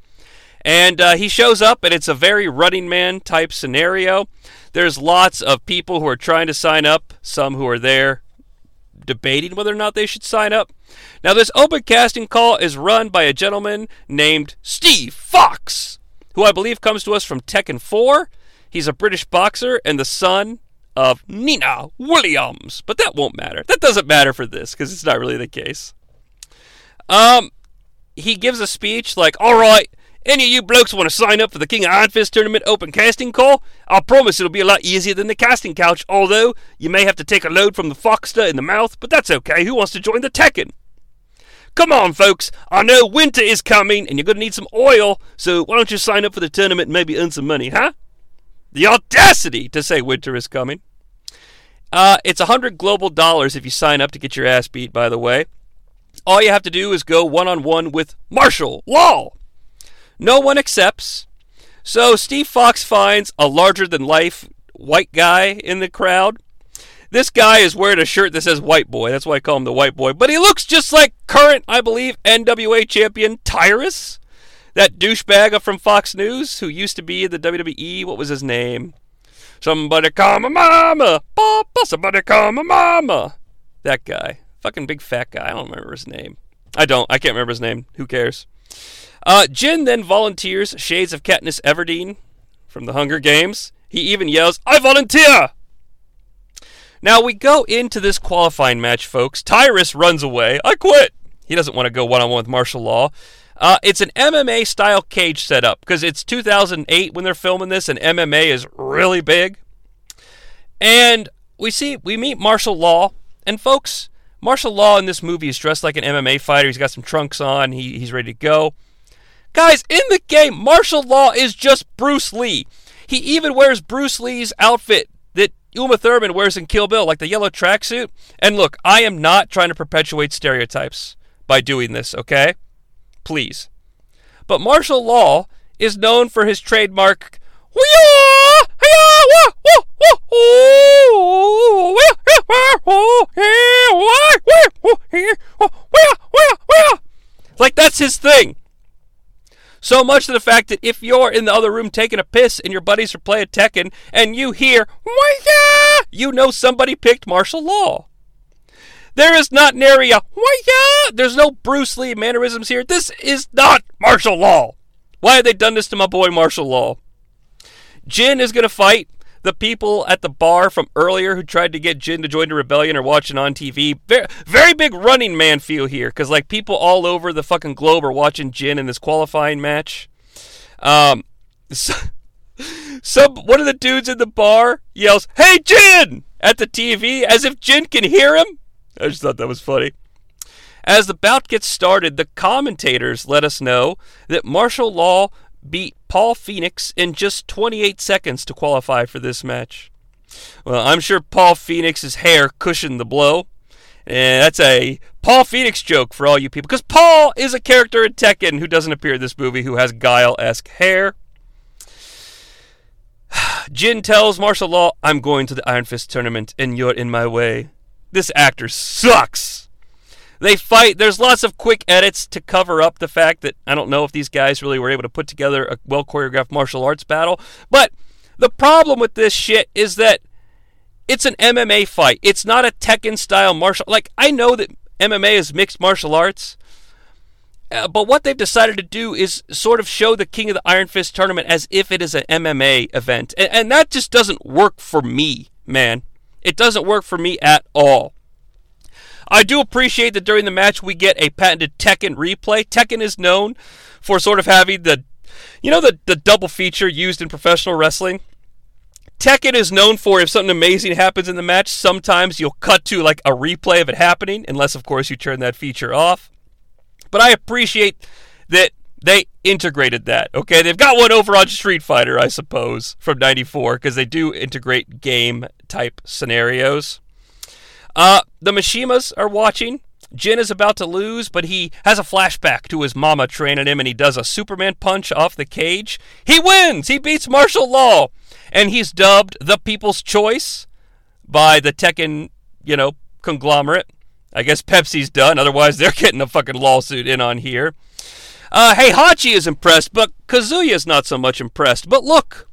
And uh, he shows up, and it's a very running man type scenario. There's lots of people who are trying to sign up, some who are there debating whether or not they should sign up. Now, this open casting call is run by a gentleman named Steve Fox who I believe comes to us from Tekken 4. He's a British boxer and the son of Nina Williams. But that won't matter. That doesn't matter for this because it's not really the case. Um, he gives a speech like, "All right, any of you blokes want to sign up for the King of Iron Fist tournament open casting call? I promise it'll be a lot easier than the casting couch. Although you may have to take a load from the Foxter in the mouth, but that's okay. Who wants to join the Tekken?" Come on, folks. I know winter is coming and you're going to need some oil, so why don't you sign up for the tournament and maybe earn some money, huh? The audacity to say winter is coming. Uh, it's a 100 global dollars if you sign up to get your ass beat, by the way. All you have to do is go one on one with Marshall Law. No one accepts. So Steve Fox finds a larger than life white guy in the crowd. This guy is wearing a shirt that says white boy. That's why I call him the white boy. But he looks just like current, I believe, NWA champion Tyrus. That douchebag from Fox News who used to be in the WWE. What was his name? Somebody call my mama. Papa, somebody call my mama. That guy. Fucking big fat guy. I don't remember his name. I don't. I can't remember his name. Who cares? Uh, Jin then volunteers shades of Katniss Everdeen from the Hunger Games. He even yells, I volunteer! Now we go into this qualifying match, folks. Tyrus runs away. I quit. He doesn't want to go one on one with Marshall Law. Uh, it's an MMA style cage setup because it's 2008 when they're filming this, and MMA is really big. And we see we meet Marshall Law, and folks, Marshall Law in this movie is dressed like an MMA fighter. He's got some trunks on. He, he's ready to go. Guys, in the game, Marshall Law is just Bruce Lee. He even wears Bruce Lee's outfit Uma Thurman wears in Kill Bill, like the yellow tracksuit. And look, I am not trying to perpetuate stereotypes by doing this, okay? Please. But Marshall Law is known for his trademark like that's his thing. So much to the fact that if you're in the other room taking a piss and your buddies are playing Tekken and you hear, Waya! you know somebody picked Marshall Law. There is not nary a, Waya! There's no Bruce Lee mannerisms here. This is not Marshall Law. Why have they done this to my boy Marshall Law? Jin is going to fight the people at the bar from earlier who tried to get Jin to join the rebellion are watching on TV. Very, very big running man feel here because like people all over the fucking globe are watching Jin in this qualifying match. Um, so, some one of the dudes in the bar yells, "Hey Jin!" at the TV as if Jin can hear him. I just thought that was funny. As the bout gets started, the commentators let us know that Marshall Law beat Paul Phoenix in just 28 seconds to qualify for this match. Well, I'm sure Paul Phoenix's hair cushioned the blow. And that's a Paul Phoenix joke for all you people. Because Paul is a character in Tekken who doesn't appear in this movie who has Guile esque hair. Jin tells Marshall Law, I'm going to the Iron Fist tournament and you're in my way. This actor sucks. They fight. There's lots of quick edits to cover up the fact that I don't know if these guys really were able to put together a well choreographed martial arts battle. But the problem with this shit is that it's an MMA fight. It's not a Tekken style martial. Like I know that MMA is mixed martial arts, uh, but what they've decided to do is sort of show the King of the Iron Fist tournament as if it is an MMA event, and, and that just doesn't work for me, man. It doesn't work for me at all. I do appreciate that during the match we get a patented Tekken replay. Tekken is known for sort of having the, you know, the, the double feature used in professional wrestling. Tekken is known for if something amazing happens in the match, sometimes you'll cut to like a replay of it happening, unless, of course, you turn that feature off. But I appreciate that they integrated that. Okay, they've got one over on Street Fighter, I suppose, from 94, because they do integrate game type scenarios. Uh, the Mishimas are watching. Jin is about to lose, but he has a flashback to his mama training him, and he does a Superman punch off the cage. He wins! He beats Marshall Law! And he's dubbed the People's Choice by the Tekken, you know, conglomerate. I guess Pepsi's done, otherwise they're getting a fucking lawsuit in on here. Uh, Heihachi is impressed, but Kazuya's not so much impressed. But look,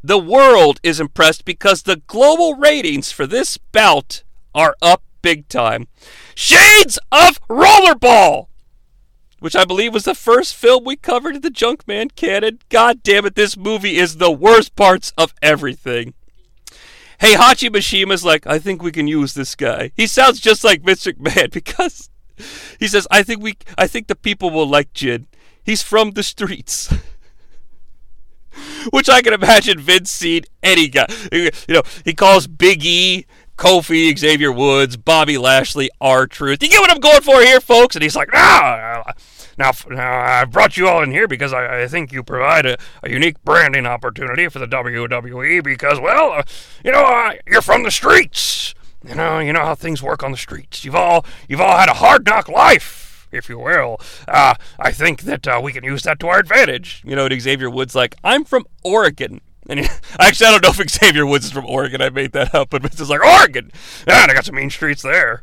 the world is impressed because the global ratings for this bout are up big time. Shades of Rollerball! Which I believe was the first film we covered in the Junkman canon. God damn it, this movie is the worst parts of everything. Heihachi Mishima's like, I think we can use this guy. He sounds just like Vince McMahon because he says, I think we, I think the people will like Jin. He's from the streets. Which I can imagine Vince seeing any guy. You know, he calls Big E, Kofi, Xavier Woods, Bobby Lashley, R-Truth. You get what I'm going for here, folks? And he's like, nah, now, now I brought you all in here because I, I think you provide a, a, unique branding opportunity for the WWE because, well, uh, you know, uh, you're from the streets. You know, you know how things work on the streets. You've all, you've all had a hard knock life if you will. Uh, I think that uh, we can use that to our advantage. You know, Xavier Woods like, I'm from Oregon. And he, actually, I don't know if Xavier Woods is from Oregon. I made that up, but Vince is like, Oregon! Yeah, they got some mean streets there.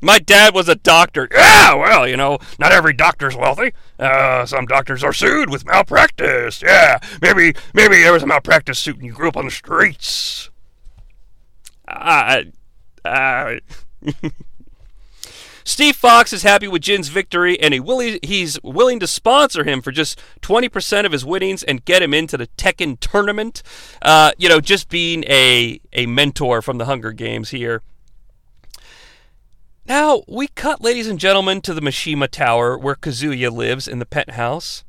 My dad was a doctor. Yeah, well, you know, not every doctor's wealthy. Uh, some doctors are sued with malpractice. Yeah, maybe maybe there was a malpractice suit and you grew up on the streets. Uh, uh, Steve Fox is happy with Jin's victory, and he will, he's willing to sponsor him for just 20% of his winnings and get him into the Tekken tournament. Uh, you know, just being a, a mentor from the Hunger Games here. Now, we cut, ladies and gentlemen, to the Mishima Tower where Kazuya lives in the penthouse.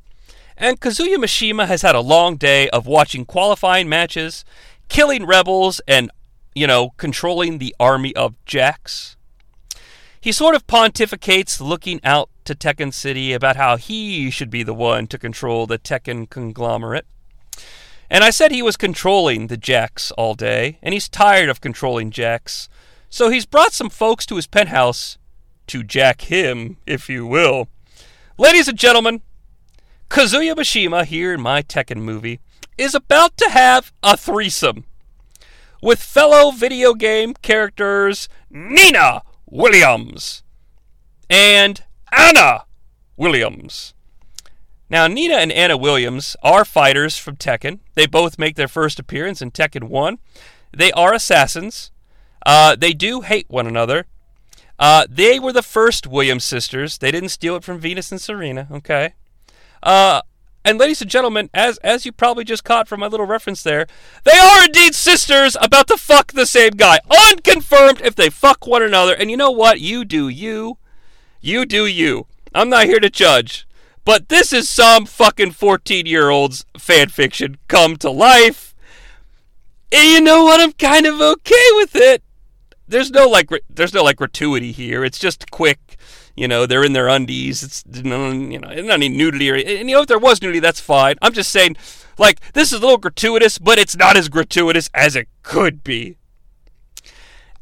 And Kazuya Mishima has had a long day of watching qualifying matches, killing rebels, and, you know, controlling the army of Jacks. He sort of pontificates looking out to Tekken City about how he should be the one to control the Tekken conglomerate. And I said he was controlling the Jacks all day, and he's tired of controlling Jacks. So he's brought some folks to his penthouse to jack him, if you will. Ladies and gentlemen, Kazuya Mishima here in my Tekken movie is about to have a threesome with fellow video game characters Nina Williams and Anna Williams. Now, Nina and Anna Williams are fighters from Tekken. They both make their first appearance in Tekken 1. They are assassins. Uh, they do hate one another. Uh, they were the first Williams sisters. They didn't steal it from Venus and Serena, okay? Uh, and ladies and gentlemen, as as you probably just caught from my little reference there, they are indeed sisters about to fuck the same guy. Unconfirmed if they fuck one another. And you know what? You do you. You do you. I'm not here to judge. But this is some fucking 14 year old's fan fiction come to life. And you know what? I'm kind of okay with it. There's no like there's no like gratuity here. It's just quick you know, they're in their undies. It's you know, not any nudity or and you know if there was nudity, that's fine. I'm just saying, like this is a little gratuitous, but it's not as gratuitous as it could be.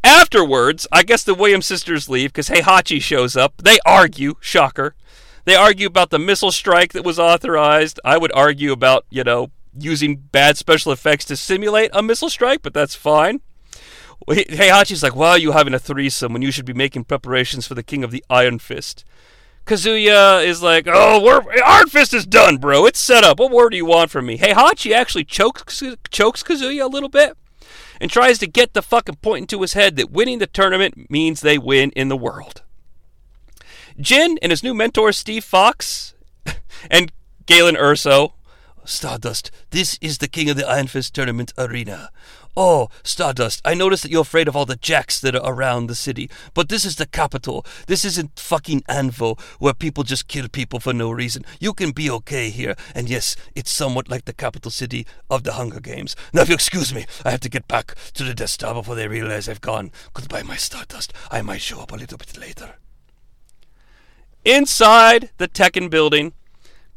Afterwards, I guess the Williams sisters leave because Heihachi shows up. They argue, shocker. They argue about the missile strike that was authorized. I would argue about, you know, using bad special effects to simulate a missile strike, but that's fine. Heihachi's like, why are you having a threesome when you should be making preparations for the King of the Iron Fist? Kazuya is like, oh, we're, Iron Fist is done, bro. It's set up. What more do you want from me? Hey Heihachi actually chokes, chokes Kazuya a little bit and tries to get the fucking point into his head that winning the tournament means they win in the world. Jin and his new mentor, Steve Fox, and Galen Erso, Stardust, this is the King of the Iron Fist tournament arena. Oh, Stardust, I notice that you're afraid of all the jacks that are around the city, but this is the capital. This isn't fucking Anvil, where people just kill people for no reason. You can be okay here, and yes, it's somewhat like the capital city of the Hunger Games. Now, if you excuse me, I have to get back to the Death Star before they realize I've gone. Goodbye, my Stardust. I might show up a little bit later. Inside the Tekken building,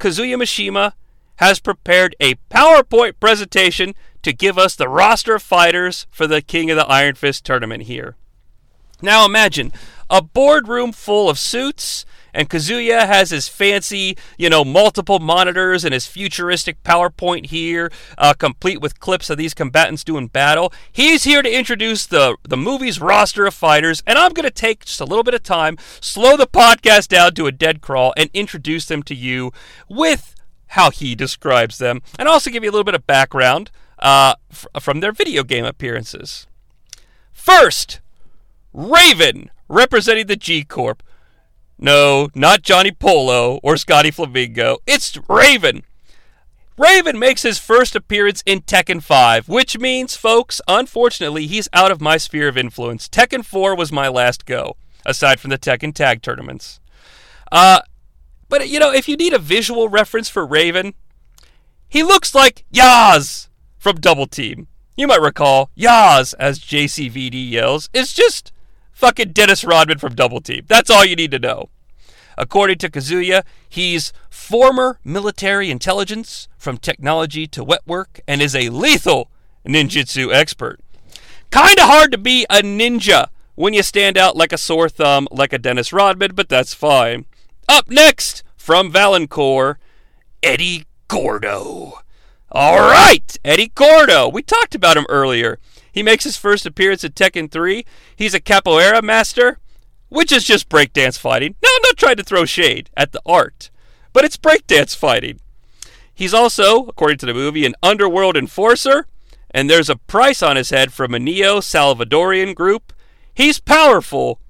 Kazuya Mishima has prepared a PowerPoint presentation to give us the roster of fighters for the King of the Iron Fist tournament here. Now imagine a boardroom full of suits, and Kazuya has his fancy, you know, multiple monitors and his futuristic PowerPoint here, uh, complete with clips of these combatants doing battle. He's here to introduce the, the movie's roster of fighters, and I'm going to take just a little bit of time, slow the podcast down to a dead crawl, and introduce them to you with how he describes them, and also give you a little bit of background uh, f- from their video game appearances. First, Raven, representing the G Corp. No, not Johnny Polo or Scotty Flamingo. It's Raven. Raven makes his first appearance in Tekken 5, which means, folks, unfortunately, he's out of my sphere of influence. Tekken 4 was my last go, aside from the Tekken Tag tournaments. Uh, but, you know, if you need a visual reference for Raven, he looks like Yaz from Double Team. You might recall Yaz, as JCVD yells, is just fucking Dennis Rodman from Double Team. That's all you need to know. According to Kazuya, he's former military intelligence from technology to wet work and is a lethal ninjutsu expert. Kinda hard to be a ninja when you stand out like a sore thumb, like a Dennis Rodman, but that's fine. Up next, from Valancourt, Eddie Gordo. All right, Eddie Gordo. We talked about him earlier. He makes his first appearance at Tekken 3. He's a capoeira master, which is just breakdance fighting. Now, I'm not trying to throw shade at the art, but it's breakdance fighting. He's also, according to the movie, an underworld enforcer, and there's a price on his head from a neo Salvadorian group. He's powerful,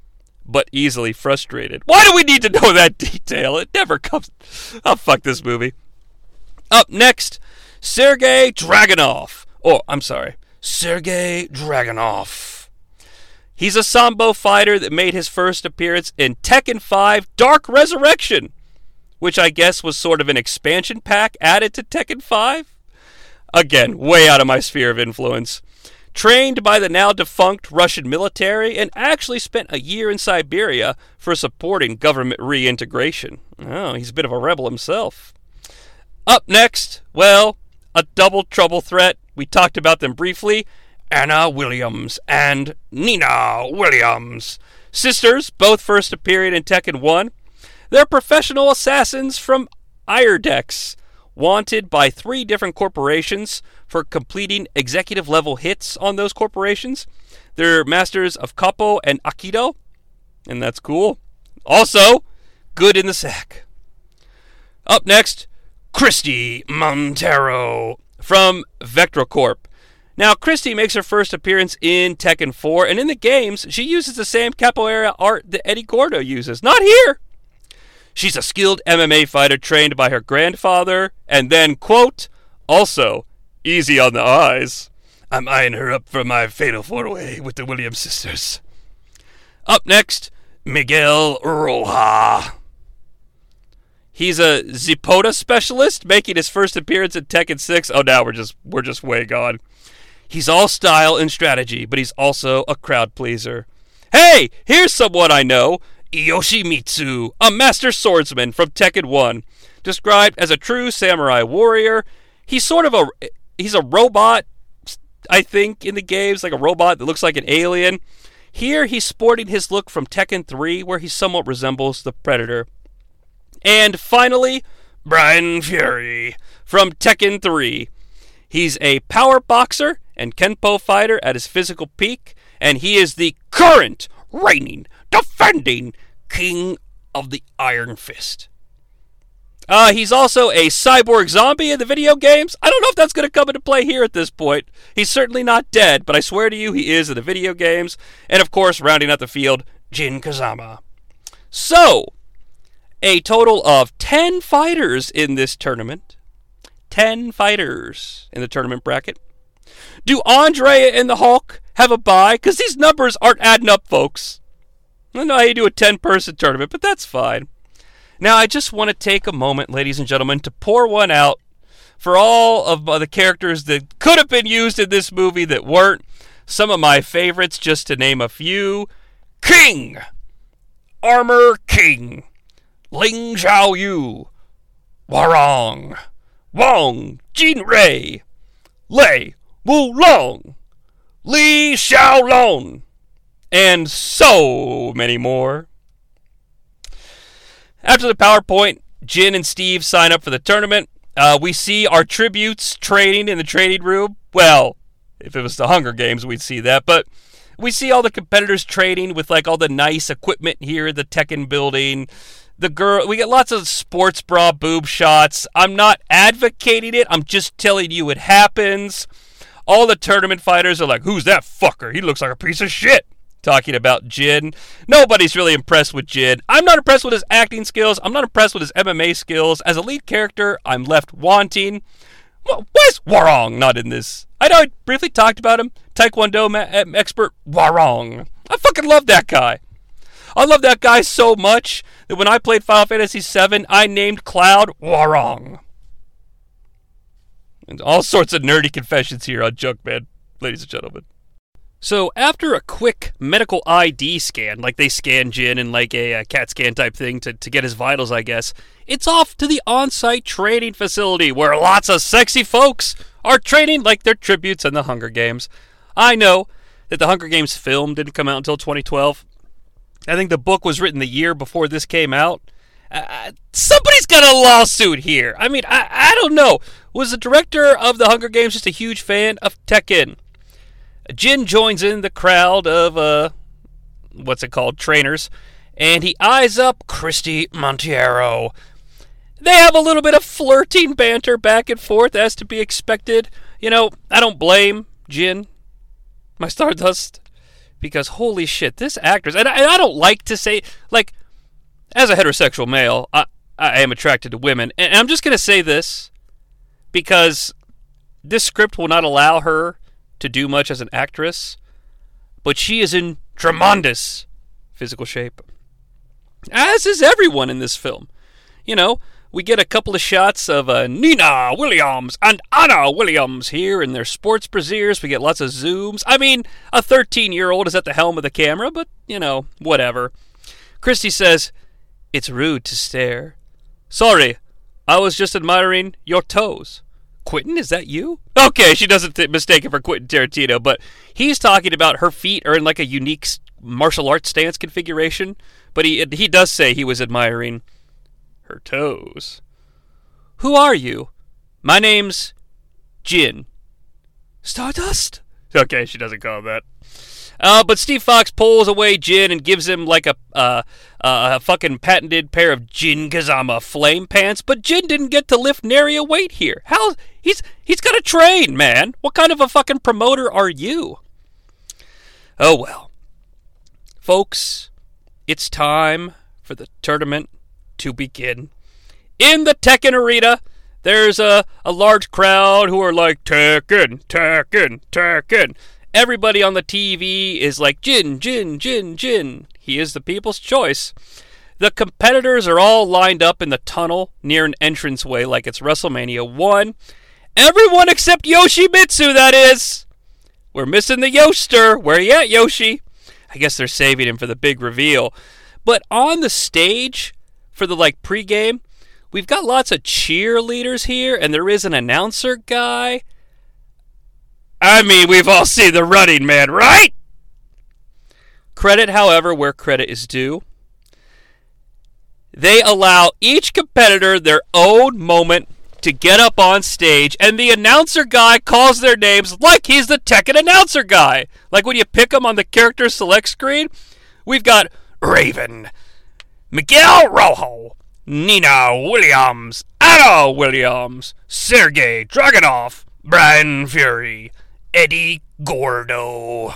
but easily frustrated. Why do we need to know that detail? It never comes. Oh, fuck this movie. Up next, Sergei Dragunov. Oh, I'm sorry. Sergei Dragunov. He's a sambo fighter that made his first appearance in Tekken 5 Dark Resurrection, which I guess was sort of an expansion pack added to Tekken 5. Again, way out of my sphere of influence. Trained by the now defunct Russian military and actually spent a year in Siberia for supporting government reintegration. Oh, he's a bit of a rebel himself. Up next, well, a double trouble threat. We talked about them briefly. Anna Williams and Nina Williams. Sisters, both first appeared in Tekken 1. They're professional assassins from Irdex, wanted by three different corporations for completing executive level hits on those corporations. They're masters of Capo and Aikido, and that's cool. Also, good in the sack. Up next, Christie Monteiro from Vectrocorp. Now, Christie makes her first appearance in Tekken 4, and in the games, she uses the same capoeira art that Eddie Gordo uses. Not here! She's a skilled MMA fighter trained by her grandfather, and then, quote, also, easy on the eyes. I'm eyeing her up for my fatal four way with the Williams sisters. Up next, Miguel Rojo. He's a Zipoda specialist, making his first appearance in Tekken 6. Oh, now we're just we're just way gone. He's all style and strategy, but he's also a crowd pleaser. Hey, here's someone I know. Yoshimitsu, a master swordsman from Tekken 1, described as a true samurai warrior. He's sort of a he's a robot, I think, in the games, like a robot that looks like an alien. Here he's sporting his look from Tekken 3, where he somewhat resembles the Predator. And finally, Bryan Fury from Tekken 3. He's a power boxer and Kenpo fighter at his physical peak, and he is the current reigning, defending King of the Iron Fist. Uh, he's also a cyborg zombie in the video games. I don't know if that's going to come into play here at this point. He's certainly not dead, but I swear to you, he is in the video games. And of course, rounding out the field, Jin Kazama. So, a total of 10 fighters in this tournament. 10 fighters in the tournament bracket. Do Andrea and the Hulk have a bye? Because these numbers aren't adding up, folks. I don't know how you do a 10 person tournament, but that's fine. Now, I just want to take a moment, ladies and gentlemen, to pour one out for all of the characters that could have been used in this movie that weren't. Some of my favorites, just to name a few King! Armor King! Ling Zhao Yu! Hwoarang! Wong Jin Rei! Lei Wu Long! Lee Chaolan! And so many more. After the PowerPoint, Jin and Steve sign up for the tournament. Uh, we see our tributes training in the training room. Well, if it was the Hunger Games, we'd see that. But we see all the competitors training with like all the nice equipment here, the Tekken building. The girl, we get lots of sports bra boob shots. I'm not advocating it. I'm just telling you it happens. All the tournament fighters are like, "Who's that fucker? He looks like a piece of shit." Talking about Jin. Nobody's really impressed with Jin. I'm not impressed with his acting skills. I'm not impressed with his MMA skills. As a lead character, I'm left wanting. Why is Hwoarang not in this? I know I briefly talked about him. Taekwondo ma- eh, expert Hwoarang. I fucking love that guy. I love that guy so much that when I played Final Fantasy VII, I named Cloud Hwoarang. And all sorts of nerdy confessions here on Junkman, ladies and gentlemen. So after a quick medical ID scan, like they scan Jin in like a, a, CAT scan type thing to, to get his vitals, I guess, it's off to the on-site training facility where lots of sexy folks are training like their tributes in the Hunger Games. I know that the Hunger Games film didn't come out until 2012. I think the book was written the year before this came out. Uh, somebody's got a lawsuit here. I mean, I, I don't know. Was the director of the Hunger Games just a huge fan of Tekken? Jin joins in the crowd of, uh, what's it called, trainers, and he eyes up Christie Monteiro. They have a little bit of flirting banter back and forth, as to be expected. You know, I don't blame Jin, my Stardust, because holy shit, this actress, and I, and I don't like to say, like, as a heterosexual male, I, I am attracted to women, and I'm just going to say this because this script will not allow her to do much as an actress, but she is in tremendous physical shape. As is everyone in this film. You know, we get a couple of shots of uh, Nina Williams and Anna Williams here in their sports brasiers. We get lots of zooms. I mean, a 13 year old is at the helm of the camera, but, you know, whatever. Christie says, It's rude to stare. Sorry, I was just admiring your toes. Quentin, is that you? Okay, she doesn't th- mistake it for Quentin Tarantino, but he's talking about her feet are in like a unique martial arts stance configuration. But he he does say he was admiring her toes. Who are you? My name's Jin. Stardust? Okay, she doesn't call him that. Uh, but Steve Fox pulls away Jin and gives him like a uh, uh, a fucking patented pair of Jin Kazama flame pants. But Jin didn't get to lift nary a weight here. How he's he's got to train, man. What kind of a fucking promoter are you? Oh well, folks, it's time for the tournament to begin. In the Tekken arena, there's a, a large crowd who are like, Tekken, Tekken, Tekken. Everybody on the TV is like, Jin, Jin, Jin, Jin. He is the people's choice. The competitors are all lined up in the tunnel near an entranceway like it's WrestleMania 1. Everyone except Yoshimitsu, that is. We're missing the Yoster. Where you at, Yoshi? I guess they're saving him for the big reveal. But on the stage for the like pregame, we've got lots of cheerleaders here, and there is an announcer guy. I mean, we've all seen the running man, right? Credit, however, where credit is due. They allow each competitor their own moment to get up on stage, and the announcer guy calls their names like he's the Tekken announcer guy. Like when you pick them on the character select screen, we've got Raven, Miguel Rojo, Nina Williams, Anna Williams, Sergey Dragunov, Bryan Fury, Eddie Gordo.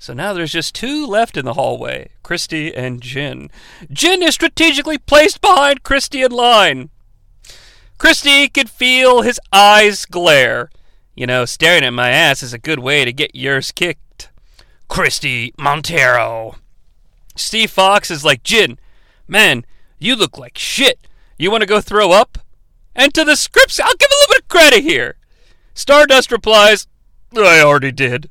So now there's just two left in the hallway Christie and Jin. Jin is strategically placed behind Christie in line. Christie could feel his eyes glare. You know, staring at my ass is a good way to get yours kicked. Christie Monteiro. Steve Fox is like, Jin, man, you look like shit. You want to go throw up? And to the scripts, I'll give a little bit of credit here. Stardust replies, I already did.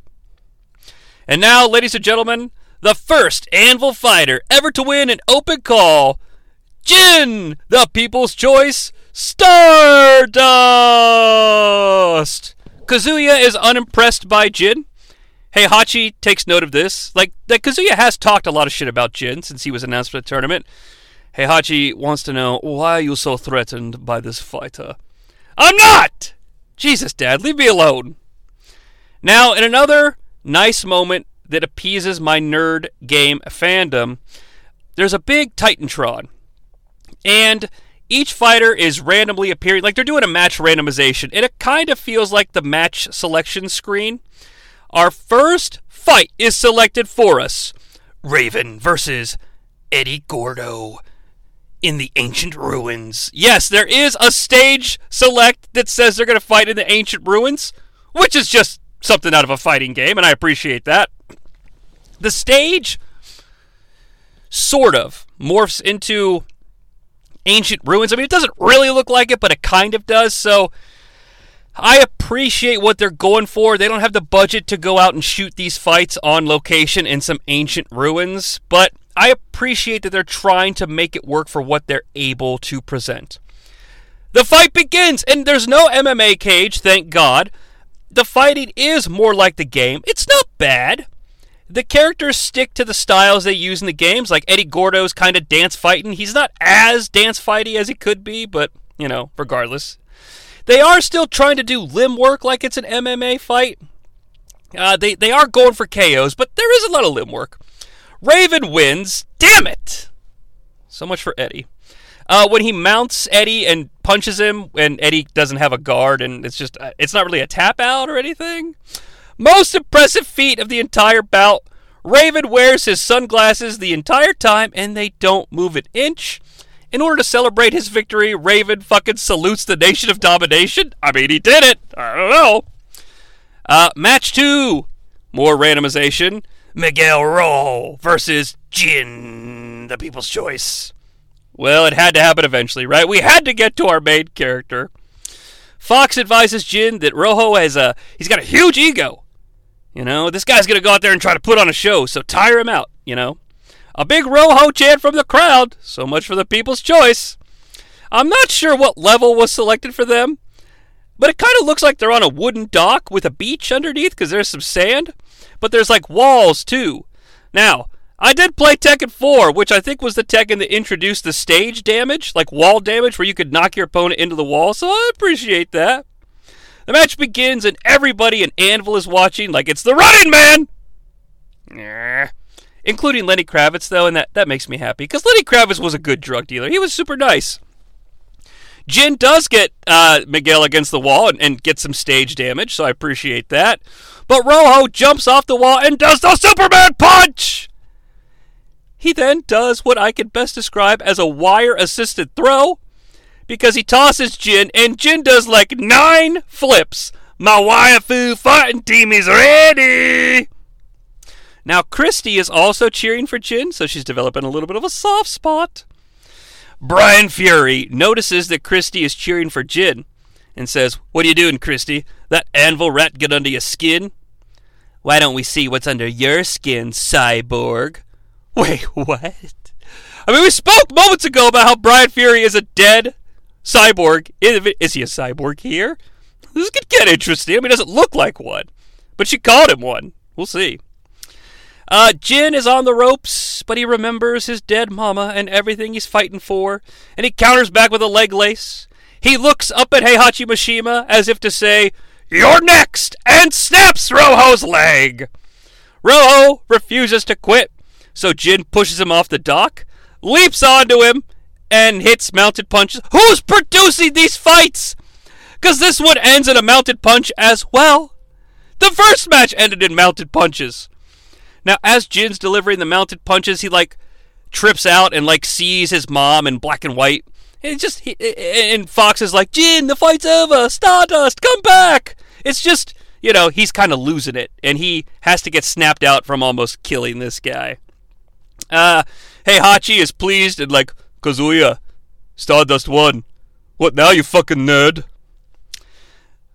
And now, ladies and gentlemen, the first Anvil fighter ever to win an open call Jin, the people's choice, Stardust! Kazuya is unimpressed by Jin. Heihachi takes note of this. Like, that Kazuya has talked a lot of shit about Jin since he was announced for the tournament. Heihachi wants to know why are you so threatened by this fighter? I'm not! Jesus, Dad, leave me alone. Now, in another nice moment that appeases my nerd game fandom, there's a big Titantron. And each fighter is randomly appearing, like they're doing a match randomization, and it kind of feels like the match selection screen. Our first fight is selected for us Raven versus Eddie Gordo. in the ancient ruins. Yes, there is a stage select that says they're going to fight in the ancient ruins, which is just something out of a fighting game, and I appreciate that. The stage sort of morphs into ancient ruins. I mean, it doesn't really look like it, but it kind of does. So I appreciate what they're going for. They don't have the budget to go out and shoot these fights on location in some ancient ruins, but I appreciate that they're trying to make it work for what they're able to present. The fight begins, and there's no MMA cage, thank God. The fighting is more like the game. It's not bad. The characters stick to the styles they use in the games, like Eddie Gordo's kind of dance fighting. He's not as dance fighty as he could be, but, you know, regardless. They are still trying to do limb work like it's an MMA fight. Uh, they, they are going for KOs, but there is a lot of limb work. Raven wins. Damn it! So much for Eddie. Uh, when he mounts Eddie and punches him, and Eddie doesn't have a guard, and it's just, uh, it's not really a tap out or anything. Most impressive feat of the entire bout. Raven wears his sunglasses the entire time, and they don't move an inch. In order to celebrate his victory, Raven fucking salutes the Nation of Domination. I mean, he did it. I don't know. Uh, match two. More randomization. Miguel Rojo versus Jin, the People's Choice. Well, it had to happen eventually, right? We had to get to our main character. Fox advises Jin that Rojo has a he's got a huge ego. You know, this guy's gonna go out there and try to put on a show, so tire him out, you know. A big Rojo chant from the crowd. So much for the people's choice. I'm not sure what level was selected for them, but it kind of looks like they're on a wooden dock with a beach underneath because there's some sand. But there's like walls too. Now, I did play Tekken 4, which I think was the Tekken that introduced the stage damage, like wall damage, where you could knock your opponent into the wall, so I appreciate that. The match begins, and everybody in Anvil is watching like it's the running man! Yeah. Including Lenny Kravitz, though, and that, that makes me happy, because Lenny Kravitz was a good drug dealer. He was super nice. Jin does get uh, Miguel against the wall and, and get some stage damage, so I appreciate that. But Rojo jumps off the wall and does the Superman punch! He then does what I can best describe as a wire assisted throw because he tosses Jin and Jin does like nine flips. My waifu fighting team is ready! Now, Christie is also cheering for Jin, so she's developing a little bit of a soft spot. Bryan Fury notices that Christie is cheering for Jin and says, What are you doing, Christie? That anvil rat get under your skin? Why don't we see what's under your skin, cyborg? Wait, what? I mean, we spoke moments ago about how Bryan Fury is a dead cyborg. Is he a cyborg here? This could get interesting. I mean, it doesn't look like one, but she called him one. We'll see. Uh, Jin is on the ropes, but he remembers his dead mama and everything he's fighting for, and he counters back with a leg lace. He looks up at Heihachi Mishima as if to say, You're next! and snaps Rojo's leg. Rojo refuses to quit, so Jin pushes him off the dock, leaps onto him, and hits mounted punches. Who's producing these fights? Because this one ends in a mounted punch as well. The first match ended in mounted punches. Now, as Jin's delivering the mounted punches, he like trips out and like sees his mom in black and white. And just he, and Fox is like, Jin, the fight's over. Stardust, come back. It's just you know he's kind of losing it, and he has to get snapped out from almost killing this guy. Uh, Heihachi is pleased and like Kazuya, Stardust won. What now, you fucking nerd?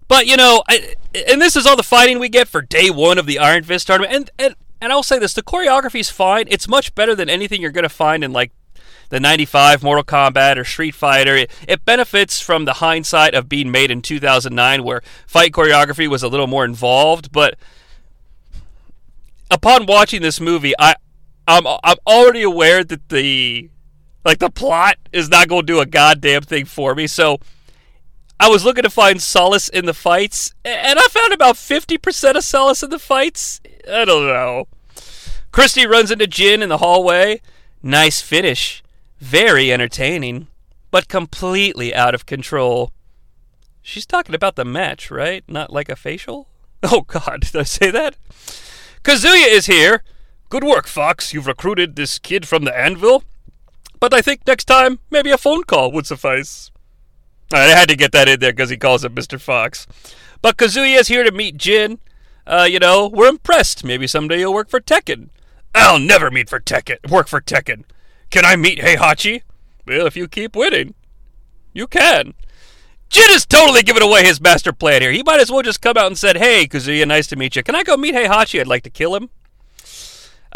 But you know, I, and this is all the fighting we get for day one of the Iron Fist tournament, and and and I'll say this: the choreography is fine. It's much better than anything you're going to find in like the 95 Mortal Kombat or Street Fighter. It, it, benefits from the hindsight of being made in 2009, where fight choreography was a little more involved. But upon watching this movie, I I'm I'm already aware that the like the plot is not going to do a goddamn thing for me. So I was looking to find solace in the fights, and I found about 50% of solace in the fights. I don't know. Christie runs into Jin in the hallway. Nice finish. Very entertaining, but completely out of control. She's talking about the match, right? Not like a facial? Oh, God, did I say that? Kazuya is here. Good work, Fox. You've recruited this kid from the anvil. But I think next time, maybe a phone call would suffice. I had to get that in there because he calls him Mr. Fox. But Kazuya is here to meet Jin. Uh, you know, we're impressed. Maybe someday you'll work for Tekken. I'll never meet for Tekken. Work for Tekken. Can I meet Heihachi? Well, if you keep winning, you can. Jin is totally giving away his master plan here. He might as well just come out and said, "Hey, Kazuya, nice to meet you. Can I go meet Heihachi? I'd like to kill him."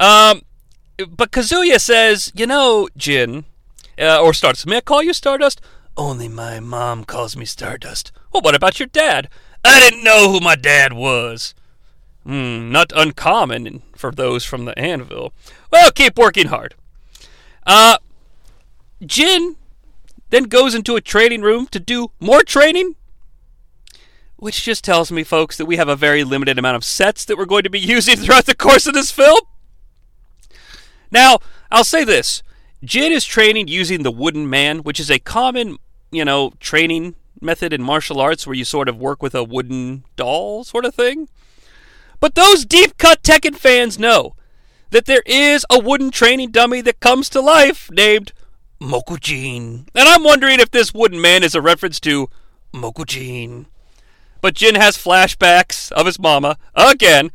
Um, but Kazuya says, "You know, Jin, uh, or Stardust. May I call you Stardust? Only my mom calls me Stardust. Well, what about your dad? I didn't know who my dad was. Hmm, not uncommon for those from the anvil. Well, keep working hard. Uh, Jin then goes into a training room to do more training. Which just tells me, folks, that we have a very limited amount of sets that we're going to be using throughout the course of this film. Now, I'll say this Jin is training using the wooden man, which is a common, you know, training method in martial arts where you sort of work with a wooden doll sort of thing. But those deep cut Tekken fans know that there is a wooden training dummy that comes to life named Mokujin. And I'm wondering if this wooden man is a reference to Mokujin. But Jin has flashbacks of his mama again.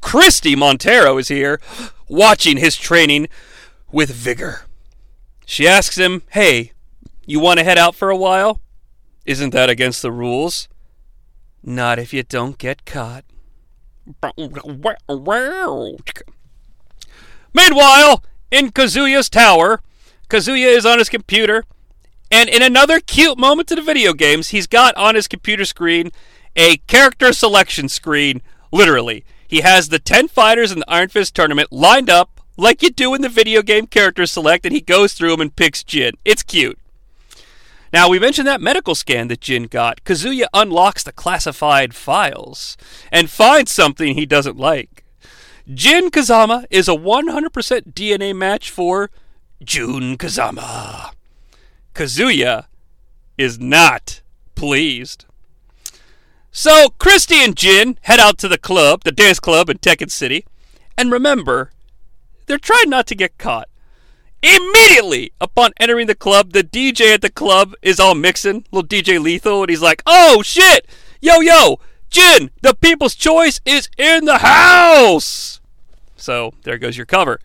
Christie Monteiro is here, watching his training with vigor. She asks him, Hey, you want to head out for a while? Isn't that against the rules? Not if you don't get caught. Meanwhile, in Kazuya's tower, Kazuya is on his computer, and in another cute moment to the video games, he's got on his computer screen a character selection screen, literally. He has the 10 fighters in the Iron Fist tournament lined up like you do in the video game character select, and he goes through them and picks Jin. It's cute. Now, we mentioned that medical scan that Jin got. Kazuya unlocks the classified files and finds something he doesn't like. Jin Kazama is a 100% DNA match for Jun Kazama. Kazuya is not pleased. So, Christie and Jin head out to the club, the dance club in Tekken City, and remember, they're trying not to get caught. Immediately upon entering the club, the DJ at the club is all mixing, little DJ Lethal, and he's like, "Oh shit, yo yo, Jin, the People's Choice is in the house." So there goes your cover.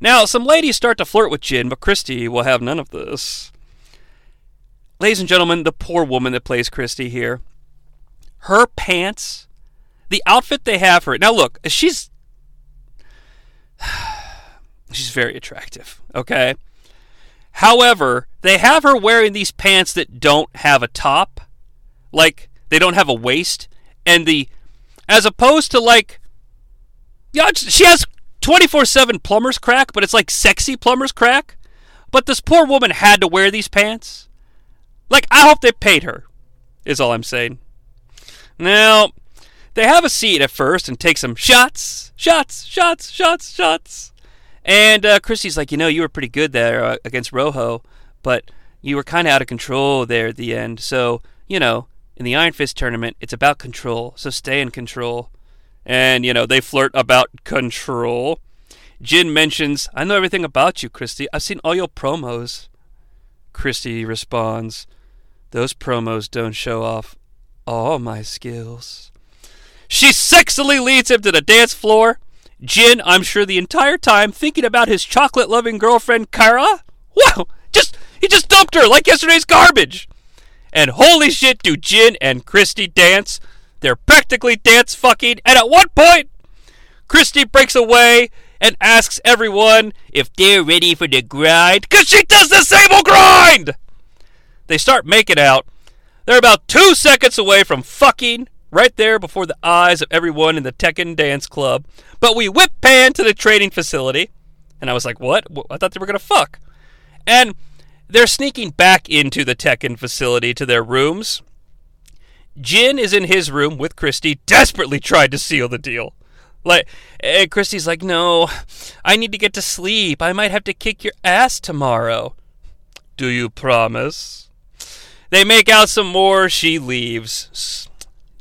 Now some ladies start to flirt with Jin, but Christie will have none of this. Ladies and gentlemen, the poor woman that plays Christie here, her pants, the outfit they have her. Now look, she's She's very attractive, okay? However, they have her wearing these pants that don't have a top. Like, they don't have a waist. And the. As opposed to, like. Yeah, she has 24 7 plumber's crack, but it's like sexy plumber's crack. But this poor woman had to wear these pants. Like, I hope they paid her, is all I'm saying. Now, they have a seat at first and take some shots, shots, shots, shots, shots. And uh, like, you know, you were pretty good there uh, against Rojo, but you were kind of out of control there at the end. So, you know, in the Iron Fist tournament, it's about control. So stay in control. And, you know, they flirt about control. Jin mentions, I know everything about you, Christie. I've seen all your promos. Christie responds, Those promos don't show off all my skills. She sexily leads him to the dance floor Jin, I'm sure the entire time thinking about his chocolate loving girlfriend Kara. Wow, just he just dumped her like yesterday's garbage. And holy shit, do Jin and Christie dance. They're practically dance fucking, and at one point, Christie breaks away and asks everyone if they're ready for the grind, because she does the same grind! They start making out. They're about two seconds away from fucking right there before the eyes of everyone in the Tekken Dance Club. But we whip pan to the training facility, and I was like, what? I thought they were going to fuck. And they're sneaking back into the Tekken facility to their rooms. Jin is in his room with Christie, desperately trying to seal the deal. Like, and Christie's like, no, I need to get to sleep. I might have to kick your ass tomorrow. Do you promise? They make out some more. She leaves.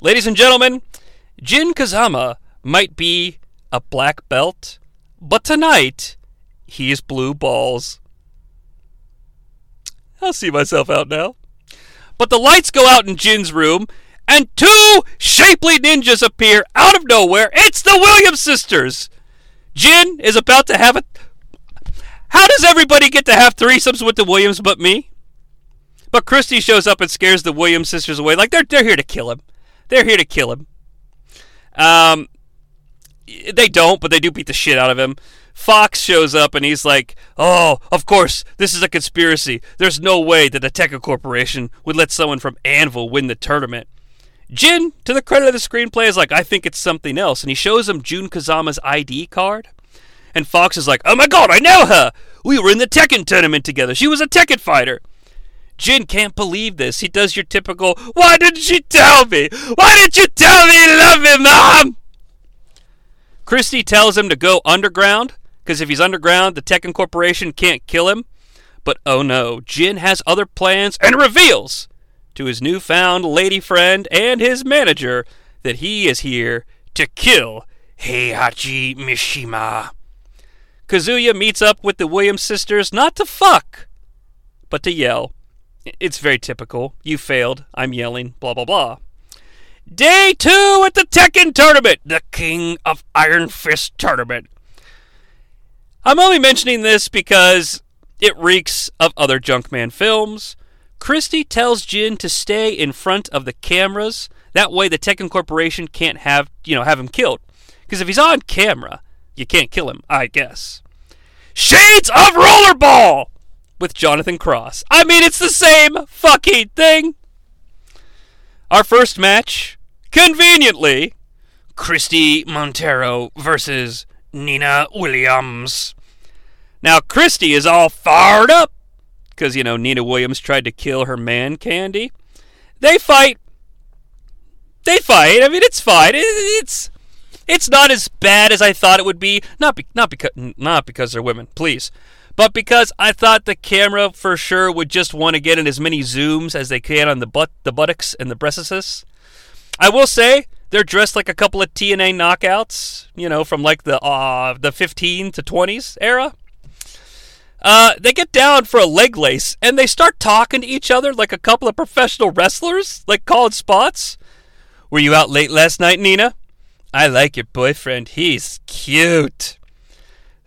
Ladies and gentlemen, Jin Kazama might be a black belt, but tonight he's blue balls. I'll see myself out now. But the lights go out in Jin's room, and two shapely ninjas appear out of nowhere. It's the Williams sisters. Jin is about to have a. How does everybody get to have threesomes with the Williams but me? But Christie shows up and scares the Williams sisters away. Like they're they're here to kill him. They're here to kill him. Um, they don't, but they do beat the shit out of him. Fox shows up and he's like, "Oh, of course, this is a conspiracy. There's no way that the Tekken Corporation would let someone from Anvil win the tournament." Jin, to the credit of the screenplay, is like, "I think it's something else," and he shows him Jun Kazama's ID card. And Fox is like, "Oh my god, I know her. We were in the Tekken tournament together. She was a Tekken fighter." Jin can't believe this. He does your typical, "Why didn't you tell me? Why didn't you tell me you love me, mom?" Christie tells him to go underground because if he's underground, the Tekken Corporation can't kill him. But oh no, Jin has other plans and reveals to his newfound lady friend and his manager that he is here to kill Heihachi Mishima. Kazuya meets up with the Williams sisters not to fuck, but to yell. It's very typical. You failed. I'm yelling. Blah, blah, blah. Day two at the Tekken tournament, the King of Iron Fist tournament. I'm only mentioning this because it reeks of other Junkman films. Christie tells Jin to stay in front of the cameras. That way, the Tekken Corporation can't have you know have him killed. Because if he's on camera, you can't kill him. I guess. Shades of Rollerball with Jonathan Cross. I mean, it's the same fucking thing. Our first match Conveniently, Christie Monteiro versus Nina Williams. Now, Christie is all fired up because, you know, Nina Williams tried to kill her man, Candy. They fight. They fight. I mean, it's fine. It's it's not as bad as I thought it would be. Not be, not because not because they're women, please, but because I thought the camera for sure would just want to get in as many zooms as they can on the butt, the buttocks, and the breasts. I will say they're dressed like a couple of TNA knockouts, you know, from like the uh, the 15 to 20s era. Uh, they get down for a leg lace and they start talking to each other like a couple of professional wrestlers, like calling spots. Were you out late last night, Nina? I like your boyfriend. He's cute.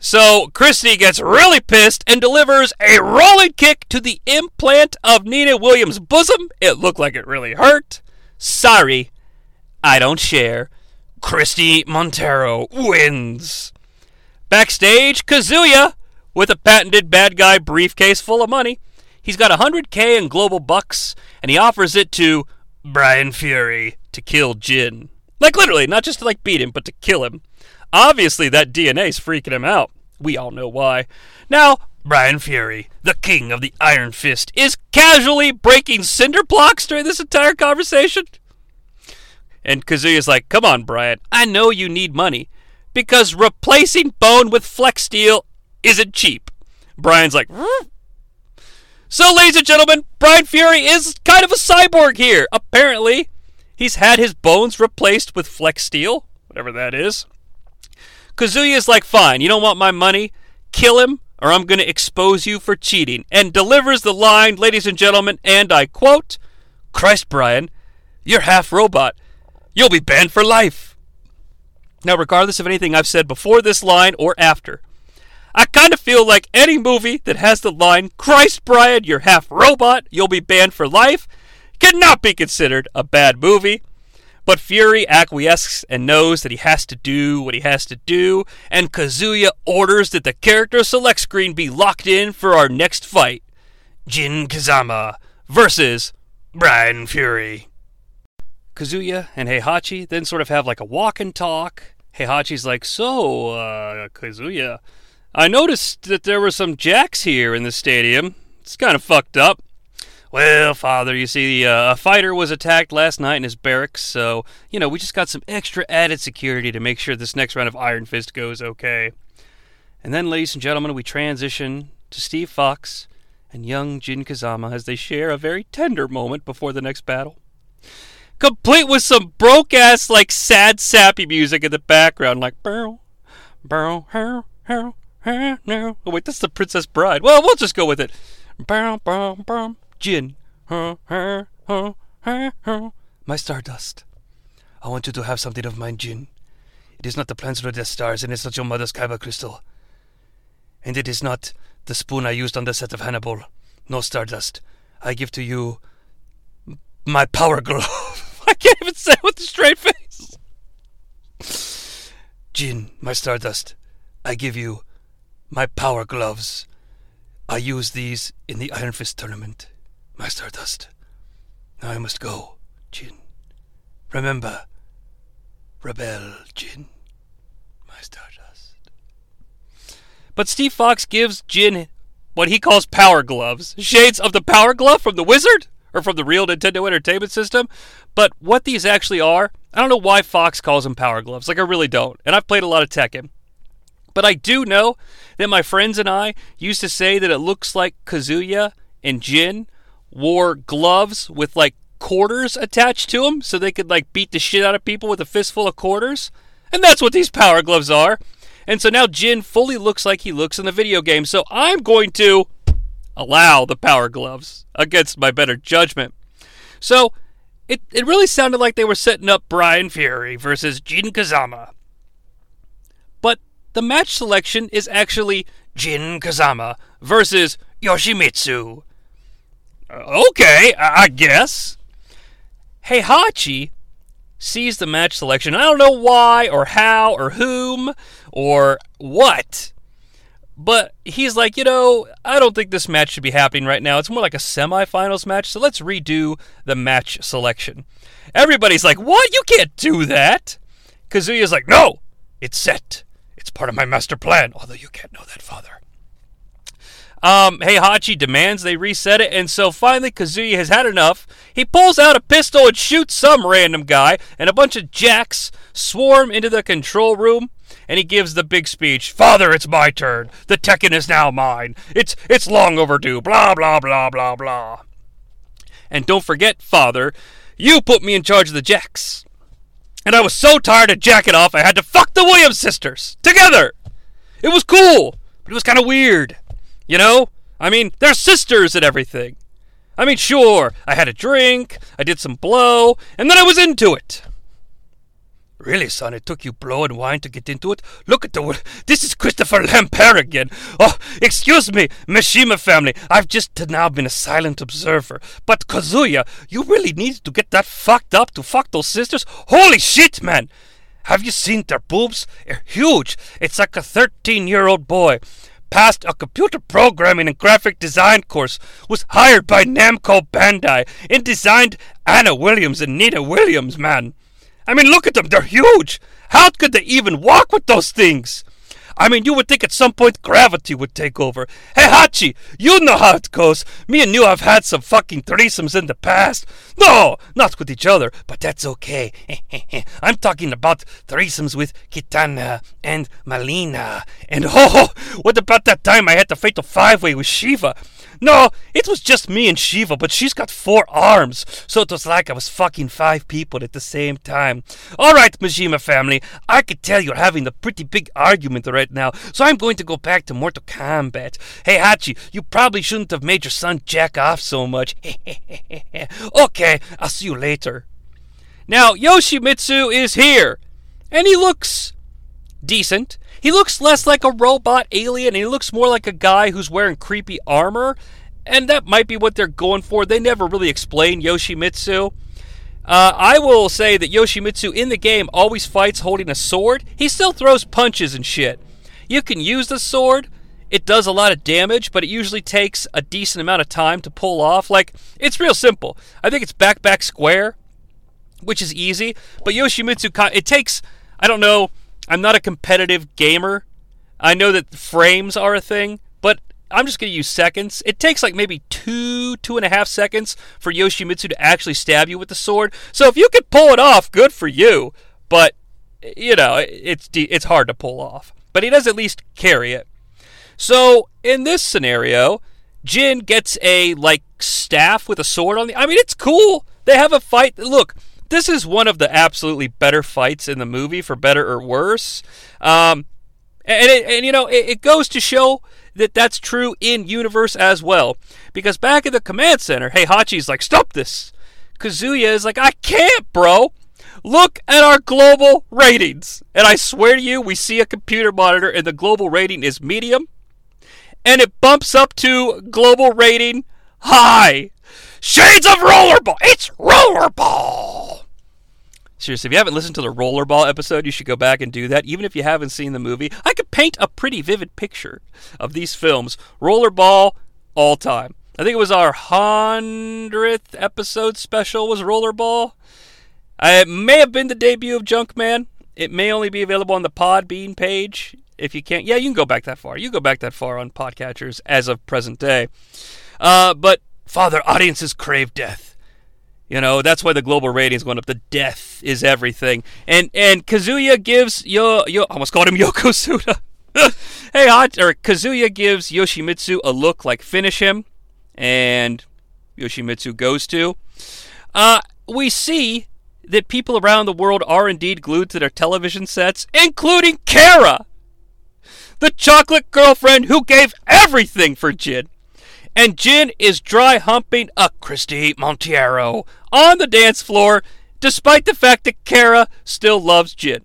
So Christie gets really pissed and delivers a rolling kick to the implant of Nina Williams' bosom. It looked like it really hurt. Sorry, I don't share. Christie Monteiro wins. Backstage, Kazuya with a patented bad guy briefcase full of money. He's got 100k in global bucks, and he offers it to Bryan Fury to kill Jin. Like literally, not just to like beat him, but to kill him. Obviously, that DNA's freaking him out. We all know why. Now, Bryan Fury, the king of the Iron Fist, is casually breaking cinder blocks during this entire conversation. And Kazuya's like, come on, Bryan, I know you need money because replacing bone with flex steel isn't cheap. Bryan's like, so, ladies and gentlemen, Bryan Fury is kind of a cyborg here. Apparently, he's had his bones replaced with flex steel, whatever that is. Kazuya's like, fine, you don't want my money? Kill him, or I'm going to expose you for cheating. And delivers the line, ladies and gentlemen, and I quote, Christ, Bryan, you're half robot. You'll be banned for life. Now, regardless of anything I've said before this line or after, I kind of feel like any movie that has the line, Christ, Bryan, you're half robot, you'll be banned for life, cannot be considered a bad movie. But Fury acquiesces and knows that he has to do what he has to do, and Kazuya orders that the character select screen be locked in for our next fight Jin Kazama versus Bryan Fury. Kazuya and Heihachi then sort of have like a walk and talk. Heihachi's like, So, uh, Kazuya, I noticed that there were some jacks here in the stadium. It's kind of fucked up. Well, father, you see, uh, a fighter was attacked last night in his barracks, so, you know, we just got some extra added security to make sure this next round of Iron Fist goes okay. And then, ladies and gentlemen, we transition to Steve Fox and young Jin Kazama as they share a very tender moment before the next battle complete with some broke ass like sad sappy music in the background, like burrow, burrow, burrow, burrow, burrow. Oh wait, that's the Princess Bride. Well, we'll just go with it. Bum, bum, bum. Jin. Huh, huh, huh, huh, huh. My stardust. I want you to have something of mine, Jin. It is not the plans of the Stars, and it's not your mother's kyber crystal. And it is not the spoon I used on the set of Hannibal. No stardust. I give to you my power glove. I can't even say it with a straight face. Jin, my stardust. I give you my power gloves. I used these in the Iron Fist tournament. My stardust. Now I must go, Jin. Remember, rebel, Jin. My stardust. But Steve Fox gives Jin what he calls power gloves. Shades of the power glove from the wizard? Or from the real Nintendo Entertainment System. But what these actually are, I don't know why Fox calls them power gloves. Like, I really don't. And I've played a lot of Tekken. But I do know that my friends and I used to say that it looks like Kazuya and Jin wore gloves with like quarters attached to them so they could like beat the shit out of people with a fistful of quarters. And that's what these power gloves are. And so now Jin fully looks like he looks in the video game. So I'm going to allow the power gloves against my better judgment. So it, it really sounded like they were setting up Bryan Fury versus Jin Kazama. But the match selection is actually Jin Kazama versus Yoshimitsu. Uh, okay, I I guess. Heihachi sees the match selection. I don't know why or how or whom or what. But he's like, you know, I don't think this match should be happening right now. It's more like a semifinals match, so let's redo the match selection. Everybody's like, what? You can't do that. Kazuya's like, no, it's set. It's part of my master plan. Although you can't know that, father. Um, Heihachi demands they reset it, and so finally Kazuya has had enough. He pulls out a pistol and shoots some random guy, and a bunch of jacks swarm into the control room. And he gives the big speech. Father, it's my turn. The Tekken is now mine. It's it's long overdue. Blah blah blah blah blah. And don't forget, Father, you put me in charge of the jacks. And I was so tired of jacking off, I had to fuck the Williams sisters together. It was cool, but it was kind of weird. You know? I mean, they're sisters and everything. I mean, sure, I had a drink, I did some blow, and then I was into it. Really, son, it took you blow and wine to get into it? Look at the. wo- This is Christopher Lambert again. Oh, excuse me, Mishima family. I've just now been a silent observer. But Kazuya, you really needed to get that fucked up to fuck those sisters? Holy shit, man! Have you seen their boobs? They're huge. It's like a 13 year old boy. Passed a computer programming and graphic design course, was hired by Namco Bandai, and designed Anna Williams and Nina Williams, man. I mean, look at them, they're huge. How could they even walk with those things? I mean, you would think at some point gravity would take over. Hey, Hachi, you know how it goes. Me and you have had some fucking threesomes in the past. No, not with each other, but that's okay. I'm talking about threesomes with Kitana and Mileena. And oh, ho, what about that time I had the fatal five way with Sheeva? No, it was just me and Sheeva, but she's got four arms, so it was like I was fucking five people at the same time. All right, Mishima family, I could tell you're having a pretty big argument right now, so I'm going to go back to Mortal Kombat. Hey, Hachi, you probably shouldn't have made your son jack off so much. okay, I'll see you later. Now, Yoshimitsu is here, and he looks decent. He looks less like a robot alien, he looks more like a guy who's wearing creepy armor. And that might be what they're going for. They never really explain Yoshimitsu. Uh, I will say that Yoshimitsu in the game always fights holding a sword. He still throws punches and shit. You can use the sword. It does a lot of damage, but it usually takes a decent amount of time to pull off. Like, it's real simple. I think it's back back square, which is easy. But Yoshimitsu, it takes, I don't know, I'm not a competitive gamer. I know that frames are a thing, but I'm just going to use seconds. It takes like maybe two, two and a half seconds for Yoshimitsu to actually stab you with the sword. So if you could pull it off, good for you. But you know, it's it's hard to pull off. But he does at least carry it. So in this scenario, Jin gets a like staff with a sword on the. I mean, it's cool. They have a fight. Look, this is one of the absolutely better fights in the movie, for better or worse. Um, and, it, and you know, it, it goes to show that that's true in universe as well. Because back at the command center, Heihachi's like, stop this. Kazuya is like, I can't, bro. Look at our global ratings. And I swear to you, we see a computer monitor and the global rating is medium. And it bumps up to global rating high. Shades of Rollerball! It's Rollerball! Seriously, if you haven't listened to the Rollerball episode, you should go back and do that. Even if you haven't seen the movie, I could paint a pretty vivid picture of these films. Rollerball, all time. I think it was our hundredth episode special was Rollerball. It may have been the debut of Junkman. It may only be available on the Podbean page. If you can't, yeah, you can go back that far. You go back that far on podcatchers as of present day. Uh, but Father, audiences crave death. You know, that's why the global rating is going up. The death is everything. And and Kazuya gives yo yo I almost called him Yokosuda. hey, hot or Kazuya gives Yoshimitsu a look like finish him, and Yoshimitsu goes to. Uh, we see that people around the world are indeed glued to their television sets, including Kara, the chocolate girlfriend who gave everything for Jin. And Jin is dry humping a Christie Monteiro on the dance floor, despite the fact that Kara still loves Jin.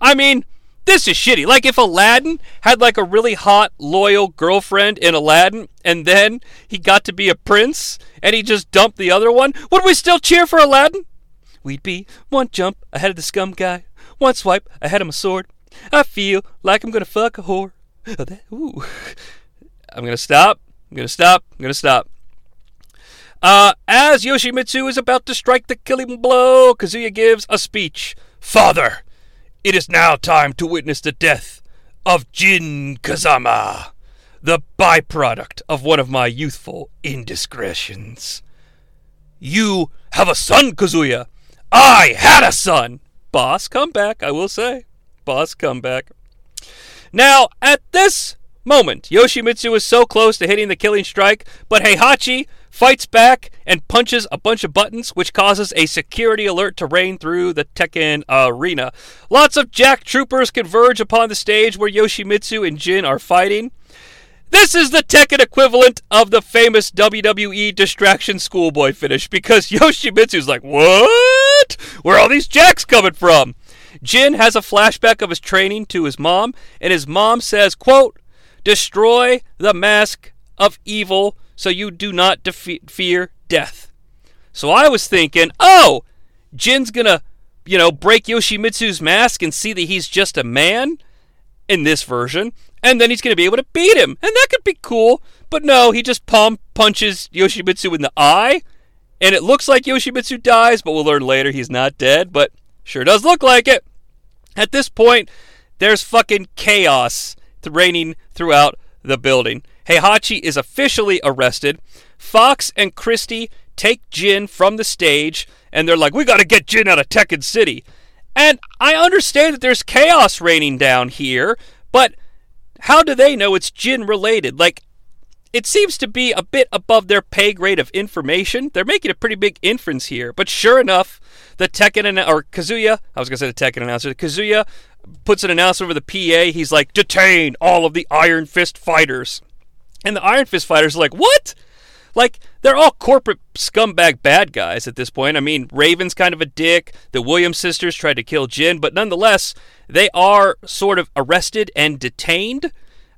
I mean, this is shitty. Like if Aladdin had like a really hot, loyal girlfriend in Aladdin, and then he got to be a prince, and he just dumped the other one, would we still cheer for Aladdin? We'd be one jump ahead of the scum guy, one swipe ahead of my sword. I feel like I'm gonna fuck a whore. Oh, that Ooh. I'm gonna stop. I'm gonna stop. I'm gonna stop. Uh, as Yoshimitsu is about to strike the killing blow, Kazuya gives a speech. Father, it is now time to witness the death of Jin Kazama, the byproduct of one of my youthful indiscretions. You have a son, Kazuya. I had a son. Boss comeback, I will say. Boss comeback. Now, at this moment, Yoshimitsu is so close to hitting the killing strike, but Heihachi fights back and punches a bunch of buttons, which causes a security alert to rain through the Tekken arena. Lots of Jack troopers converge upon the stage where Yoshimitsu and Jin are fighting. This is the Tekken equivalent of the famous WWE distraction schoolboy finish because Yoshimitsu's like, What? Where are all these jacks coming from? Jin has a flashback of his training to his mom, and his mom says, quote, Destroy the mask of evil so you do not defe- fear death. So I was thinking, oh, Jin's gonna, you know, break Yoshimitsu's mask and see that he's just a man in this version, and then he's going to be able to beat him, and that could be cool. But no, he just palm punches Yoshimitsu in the eye, and it looks like Yoshimitsu dies, but we'll learn later he's not dead, but sure does look like it. At this point, there's fucking chaos reigning throughout the building. Heihachi is officially arrested. Fox and Christie take Jin from the stage, and they're like, we gotta get Jin out of Tekken City. And I understand that there's chaos raining down here, but how do they know it's Jin related? Like, it seems to be a bit above their pay grade of information. They're making a pretty big inference here, but sure enough, the Tekken or Kazuya, I was gonna say the Tekken announcer, Kazuya puts an announcement over the PA. He's like, detain all of the Iron Fist fighters, and the Iron Fist fighters are like, what? Like, they're all corporate scumbag bad guys at this point. I mean, Raven's kind of a dick. The Williams sisters tried to kill Jin, but nonetheless, they are sort of arrested and detained.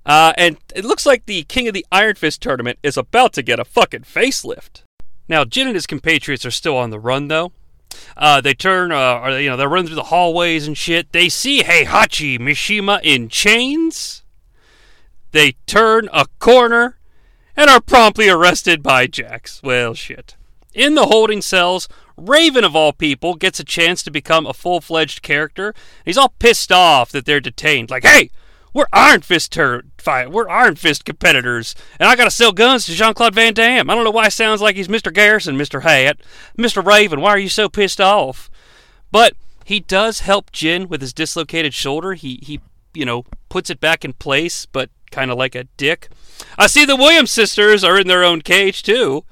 Uh, and it looks like the King of the Iron Fist tournament is about to get a fucking facelift. Now, Jin and his compatriots are still on the run, though. Uh, they turn, uh, or, you know, they're running through the hallways and shit. They see Heihachi Mishima in chains. They turn a corner and are promptly arrested by Jax. Well, shit. In the holding cells, Raven, of all people, gets a chance to become a full fledged character. He's all pissed off that they're detained. Like, hey, we're Iron Fist ter- fight. We're Iron Fist competitors, and I gotta sell guns to Jean Claude Van Damme. I don't know why it sounds like he's Mr. Garrison, Mr. Hat, Mr. Raven. Why are you so pissed off? But he does help Jin with his dislocated shoulder. He he, you know, puts it back in place, but kind of like a dick. I see the Williams sisters are in their own cage too.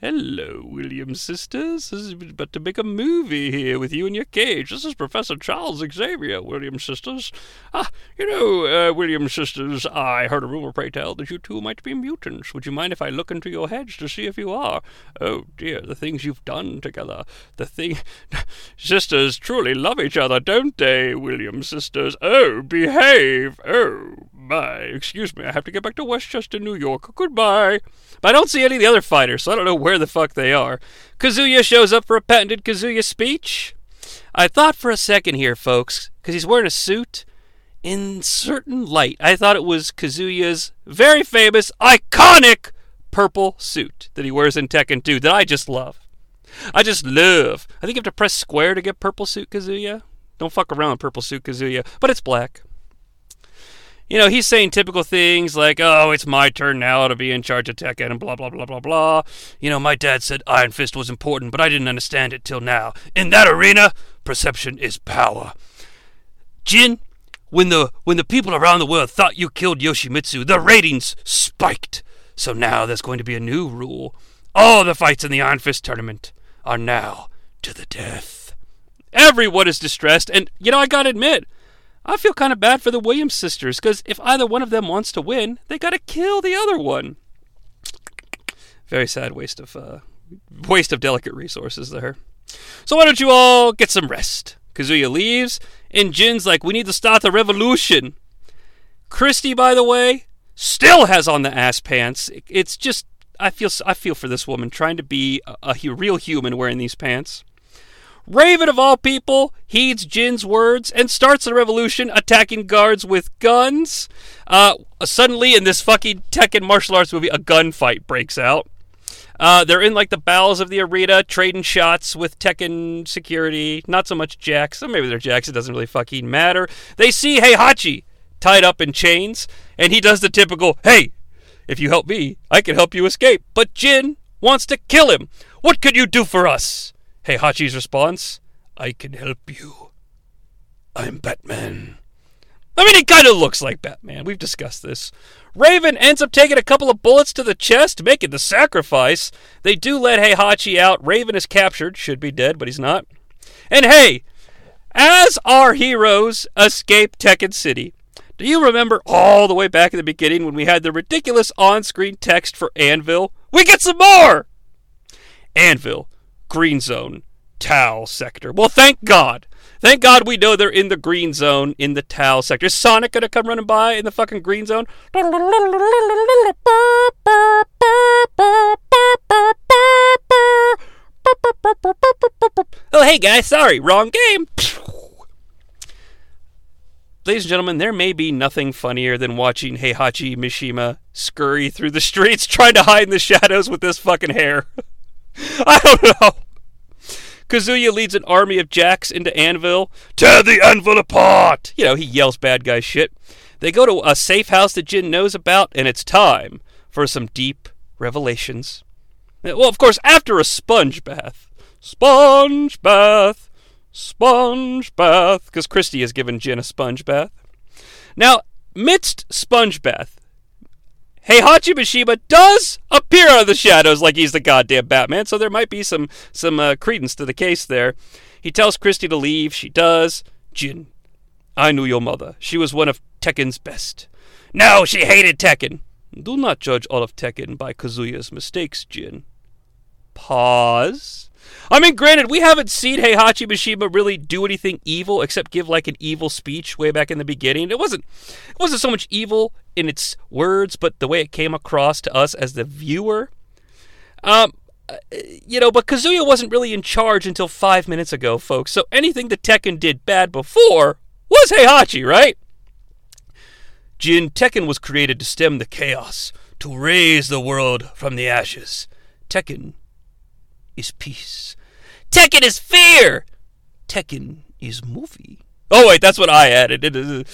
Hello, Williams sisters. This is about to make a movie here with you in your cage. This is Professor Charles Xavier, Williams sisters. Ah, you know, uh, sisters, I heard a rumor, pray tell, that you two might be mutants. Would you mind if I look into your heads to see if you are? Oh dear, the things you've done together. The thing. sisters truly love each other, don't they, Williams sisters? Oh, behave. Oh, my. Excuse me, I have to get back to Westchester, New York. Goodbye. But I don't see any of the other fighters, so I don't know where the fuck they are. Kazuya shows up for a patented Kazuya speech. I thought for a second here, folks, because he's wearing a suit. In certain light, I thought it was Kazuya's very famous, iconic purple suit that he wears in Tekken 2 that I just love. I just love. I think you have to press square to get purple suit Kazuya. Don't fuck around with purple suit Kazuya, but it's black you know, he's saying typical things like, oh, it's my turn now to be in charge of Tekken and blah, blah, blah, blah, blah. You know, my dad said Iron Fist was important, but I didn't understand it till now. In that arena, perception is power. Jin, when the when the people around the world thought you killed Yoshimitsu, the ratings spiked. So now there's going to be a new rule. All the fights in the Iron Fist tournament are now to the death. Everyone is distressed, and you know, I gotta admit, I feel kind of bad for the Williams sisters because if either one of them wants to win, they got to kill the other one. Very sad waste of uh, waste of delicate resources there. So why don't you all get some rest? Kazuya leaves, and Jin's like, "We need to start the revolution." Christie, by the way, still has on the ass pants. It's just I feel I feel for this woman trying to be a, a real human wearing these pants. Raven, of all people, heeds Jin's words and starts the revolution attacking guards with guns. Uh, suddenly, in this fucking Tekken martial arts movie, a gunfight breaks out. Uh, they're in like the bowels of the arena, trading shots with Tekken security. Not so much Jax. So maybe they're Jax. It doesn't really fucking matter. They see Heihachi tied up in chains, and he does the typical, "Hey, if you help me, I can help you escape." But Jin wants to kill him. What could you do for us? Heihachi's response I can help you. I'm Batman. I mean, he kind of looks like Batman. We've discussed this. Raven ends up taking a couple of bullets to the chest, making the sacrifice. They do let Heihachi out. Raven is captured. Should be dead, but he's not. And hey, as our heroes escape Tekken City, do you remember all the way back in the beginning when we had the ridiculous on screen text for Anvil? We get some more! Anvil, green zone, Tau sector. Well, thank God. Thank God we know they're in the green zone in the Tau sector. Is Sonic gonna come running by in the fucking green zone? Oh, hey guys, sorry, wrong game. Ladies and gentlemen, there may be nothing funnier than watching Heihachi Mishima scurry through the streets trying to hide in the shadows with this fucking hair. I don't know. Kazuya leads an army of jacks into Anvil. Tear the Anvil apart! You know, he yells bad guy shit. They go to a safe house that Jin knows about, and it's time for some deep revelations. Uh, well, of course, after a sponge bath. Sponge bath! Sponge bath! Because Christie has given Jin a sponge bath. Now, midst sponge bath, Heihachi Mishima does appear out of the shadows like he's the goddamn Batman, so there might be some some uh, credence to the case there. He tells Christie to leave. She does. Jin, I knew your mother. She was one of Tekken's best. No, she hated Tekken. Do not judge all of Tekken by Kazuya's mistakes, Jin. Pause. I mean, granted, we haven't seen Heihachi Mishima really do anything evil except give like an evil speech way back in the beginning. It wasn't it wasn't so much evil in its words, but the way it came across to us as the viewer. Um, uh, you know, but Kazuya wasn't really in charge until five minutes ago, folks. So anything that Tekken did bad before was Heihachi, right? Jin Tekken was created to stem the chaos, to raise the world from the ashes. Tekken is peace. Tekken is fear. Tekken is movie. Oh wait, that's what I added.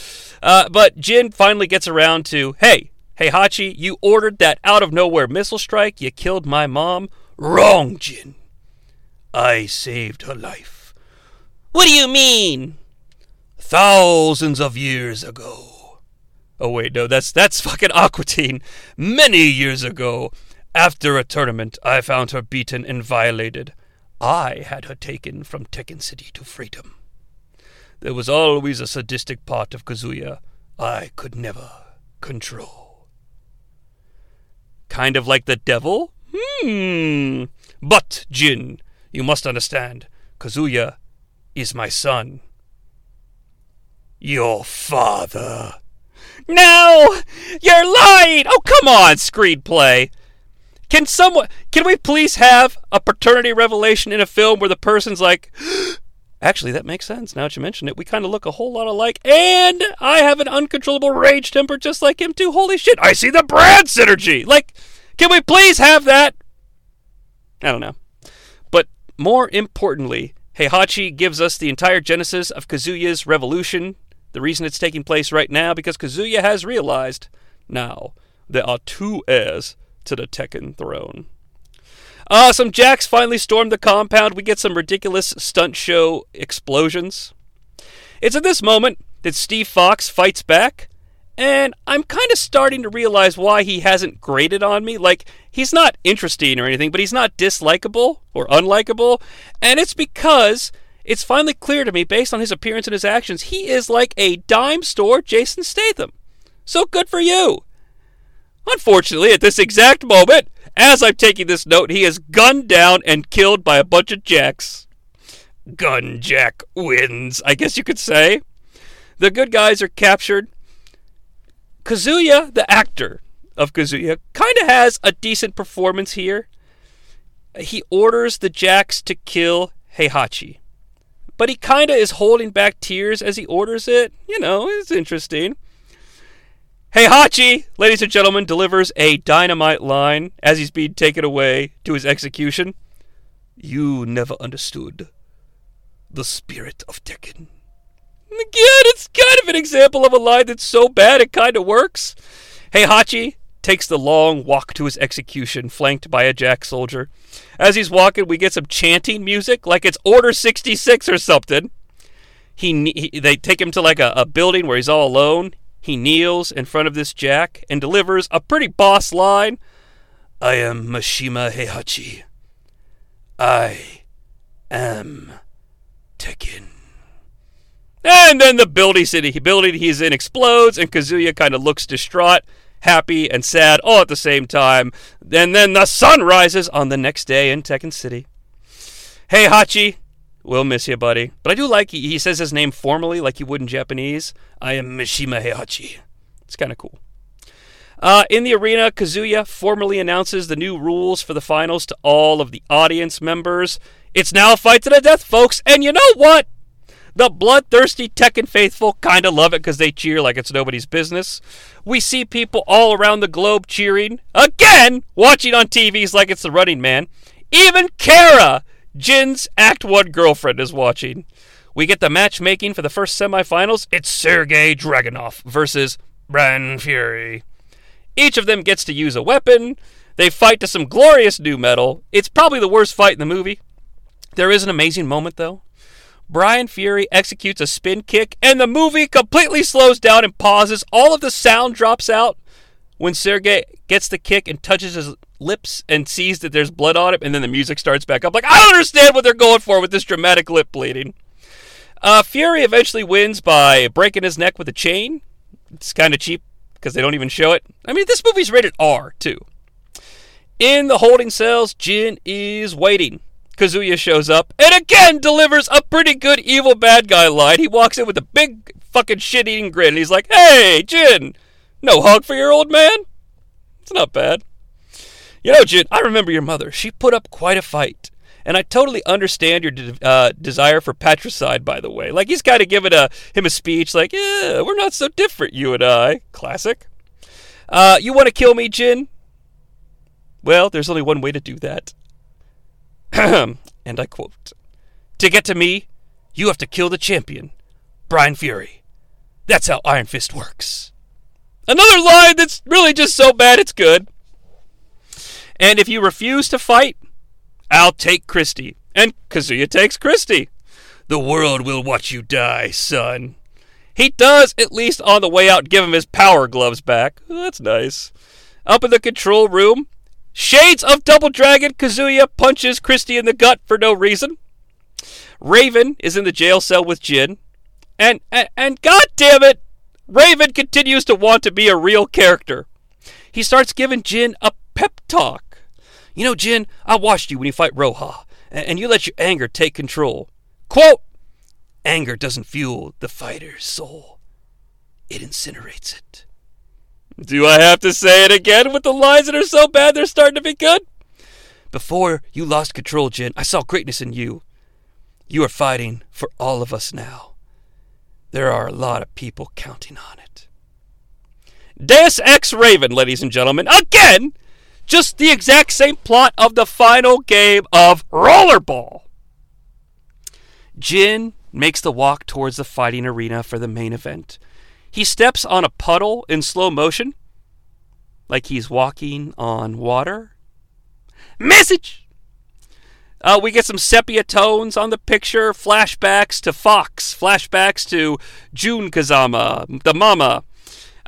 Uh, but Jin finally gets around to, hey, hey Hachi, you ordered that out of nowhere missile strike. You killed my mom. Wrong, Jin. I saved her life. What do you mean? Thousands of years ago. Oh wait, no, that's that's fucking Aqua Teen. Many years ago, After a tournament, I found her beaten and violated. I had her taken from Tekken City to freedom. There was always a sadistic part of Kazuya I could never control. Kind of like the devil? Hmm. But, Jin, you must understand, Kazuya is my son. Your father. No! You're lying! Oh, come on, screenplay. Can someone can we please have a paternity revelation in a film where the person's like Actually, that makes sense. Now that you mention it, we kind of look a whole lot alike, and I have an uncontrollable rage temper just like him too. Holy shit! I see the Brad synergy. Like, can we please have that? I don't know. But more importantly, Heihachi gives us the entire genesis of Kazuya's revolution. The reason it's taking place right now because Kazuya has realized now there are two heirs to the Tekken throne. Uh, some jacks finally storm the compound. We get some ridiculous stunt show explosions. It's at this moment that Steve Fox fights back, and I'm kind of starting to realize why he hasn't grated on me. Like, he's not interesting or anything, but he's not dislikable or unlikable, and it's because it's finally clear to me, based on his appearance and his actions, he is like a dime store Jason Statham. So good for you. Unfortunately, at this exact moment, as I'm taking this note, he is gunned down and killed by a bunch of jacks. Gun Jack wins, I guess you could say. The good guys are captured. Kazuya, the actor of Kazuya, kind of has a decent performance here. He orders the jacks to kill Heihachi. But he kind of is holding back tears as he orders it. You know, it's interesting. Heihachi, ladies and gentlemen, delivers a dynamite line as he's being taken away to his execution. You never understood the spirit of Tekken. Again, it's kind of an example of a line that's so bad it kind of works. Heihachi takes the long walk to his execution, flanked by a jack soldier. As he's walking, we get some chanting music, like it's Order 66 or something. He, he they take him to like a, a building where he's all alone. He kneels in front of this jack and delivers a pretty boss line I am Mishima Heihachi. I am Tekken. And then the building city building he's in explodes, and Kazuya kind of looks distraught, happy, and sad all at the same time. And then the sun rises on the next day in Tekken City. Heihachi We'll miss you, buddy. But I do like he, he says his name formally, like he would in Japanese. I am Mishima Heihachi. It's kind of cool. Uh, in the arena, Kazuya formally announces the new rules for the finals to all of the audience members. It's now a fight to the death, folks. And you know what? The bloodthirsty Tekken faithful kind of love it because they cheer like it's nobody's business. We see people all around the globe cheering. Again, watching on TVs like it's the running man. Even Kara Jin's Act 1 girlfriend is watching. We get the matchmaking for the first semifinals. It's Sergey Dragunov versus Bryan Fury. Each of them gets to use a weapon. They fight to some glorious nu metal. It's probably the worst fight in the movie. There is an amazing moment, though. Bryan Fury executes a spin kick, and the movie completely slows down and pauses. All of the sound drops out when Sergey gets the kick and touches his lips and sees that there's blood on it, and then the music starts back up. Like, I don't understand what they're going for with this dramatic lip bleeding. Uh, Fury eventually wins by breaking his neck with a chain. It's kind of cheap because they don't even show it. I mean, this movie's rated R, too. In the holding cells, Jin is waiting. Kazuya shows up and again delivers a pretty good evil bad guy line. He walks in with a big fucking shit eating grin and he's like, Hey, Jin, no hug for your old man? It's not bad. You know, Jin, I remember your mother. She put up quite a fight. And I totally understand your de- uh, desire for patricide, by the way. Like, he's kind of giving a, him a speech, like, yeah, we're not so different, you and I. Classic. Uh, you want to kill me, Jin? Well, there's only one way to do that. and I quote To get to me, you have to kill the champion, Bryan Fury. That's how Iron Fist works. Another line that's really just so bad it's good. And if you refuse to fight, I'll take Christie. And Kazuya takes Christie. The world will watch you die, son. He does, at least on the way out, give him his power gloves back. that's nice. Up in the control room, Shades of Double Dragon, Kazuya punches Christie in the gut for no reason. Raven is in the jail cell with Jin. And, and, and god damn it, Raven continues to want to be a real character. He starts giving Jin a pep talk. You know, Jin, I watched you when you fight Rojo, and you let your anger take control. Quote, anger doesn't fuel the fighter's soul. It incinerates it. Do I have to say it again with the lines that are so bad they're starting to be good? Before you lost control, Jin, I saw greatness in you. You are fighting for all of us now. There are a lot of people counting on it. Deus Ex Raven, ladies and gentlemen. Again, just the exact same plot of the final game of Rollerball. Jin makes the walk towards the fighting arena for the main event. He steps on a puddle in slow motion, like he's walking on water. Message! Uh, we get some sepia tones on the picture, flashbacks to Fox, flashbacks to Jun Kazama, the mama.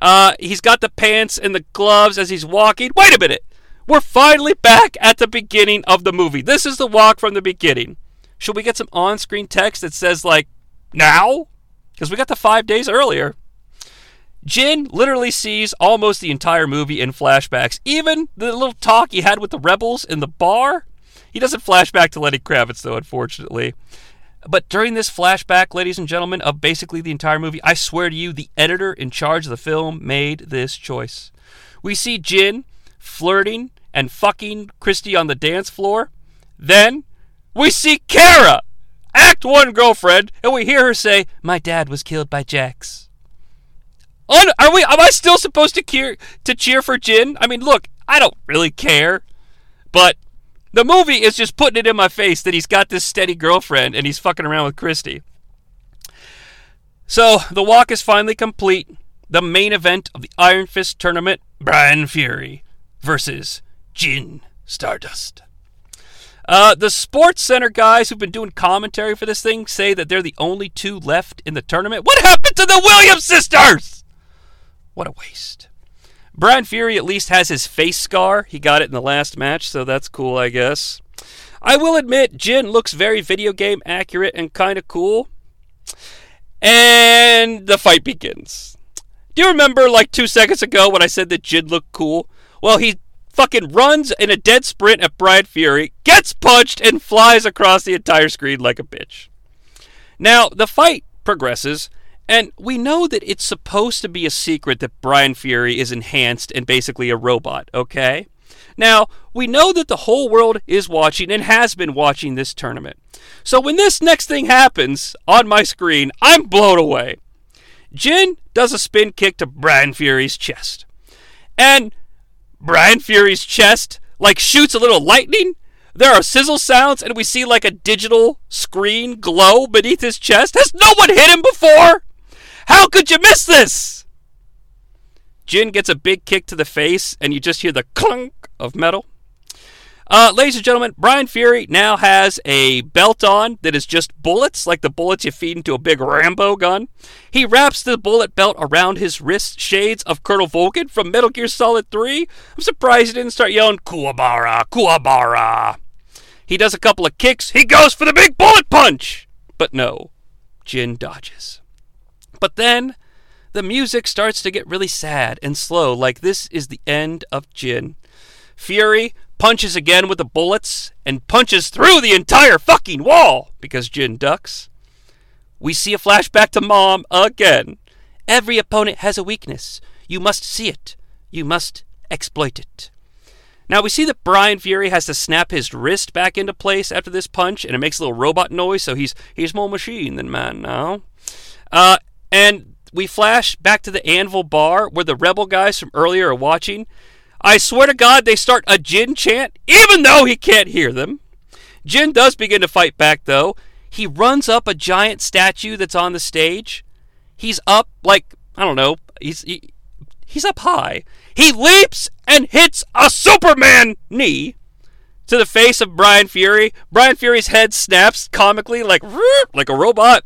Uh, he's got the pants and the gloves as he's walking. Wait a minute! We're finally back at the beginning of the movie. This is the walk from the beginning. Should we get some on screen text that says, like, now? Because we got the five days earlier. Jin literally sees almost the entire movie in flashbacks. Even the little talk he had with the rebels in the bar. He doesn't flash back to Lenny Kravitz, though, unfortunately. But during this flashback, ladies and gentlemen, of basically the entire movie, I swear to you, the editor in charge of the film made this choice. We see Jin flirting and fucking Christie on the dance floor. Then we see Kara, Act One girlfriend, and we hear her say, "My dad was killed by Jax." Oh, are we? Am I still supposed to cheer to cheer for Jin? I mean, look, I don't really care, but the movie is just putting it in my face that he's got this steady girlfriend and he's fucking around with Christie. So the walk is finally complete. The main event of the Iron Fist tournament Bryan Fury versus Jin Stardust. Uh, the Sports Center guys who've been doing commentary for this thing say that they're the only two left in the tournament. What happened to the Williams sisters? What a waste. Bryan Fury at least has his face scar. He got it in the last match, so that's cool, I guess. I will admit, Jin looks very video game accurate and kind of cool. And the fight begins. Do you remember like two seconds ago when I said that Jin looked cool? Well, he fucking runs in a dead sprint at Bryan Fury, gets punched, and flies across the entire screen like a bitch. Now, the fight progresses, and we know that it's supposed to be a secret that Bryan Fury is enhanced and basically a robot, okay? Now, we know that the whole world is watching and has been watching this tournament. So when this next thing happens on my screen, I'm blown away. Jin does a spin kick to Bryan Fury's chest. And Bryan Fury's chest like shoots a little lightning. There are sizzle sounds and we see like a digital screen glow beneath his chest. Has no one hit him before? How could you miss this? Jin gets a big kick to the face, and you just hear the clunk of metal. Uh, ladies and gentlemen, Bryan Fury now has a belt on that is just bullets, like the bullets you feed into a big Rambo gun. He wraps the bullet belt around his wrist, shades of Colonel Volgin from Metal Gear Solid 3. I'm surprised he didn't start yelling, Kuwabara, Kuwabara. He does a couple of kicks. He goes for the big bullet punch! But no, Jin dodges. But then the music starts to get really sad and slow, like this is the end of Jin. Fury punches again with the bullets and punches through the entire fucking wall because Jin ducks. We see a flashback to Mom again. Every opponent has a weakness. You must see it. You must exploit it. Now we see that Bryan Fury has to snap his wrist back into place after this punch, and it makes a little robot noise, so he's he's more machine than man now. Uh, and we flash back to the Anvil Bar where the rebel guys from earlier are watching. I swear to God, they start a Jin chant, even though he can't hear them. Jin does begin to fight back, though. He runs up a giant statue that's on the stage. He's up, like, I don't know, he's, he, he's up high. He leaps and hits a Superman knee to the face of Bryan Fury. Bryan Fury's head snaps comically, like, like a robot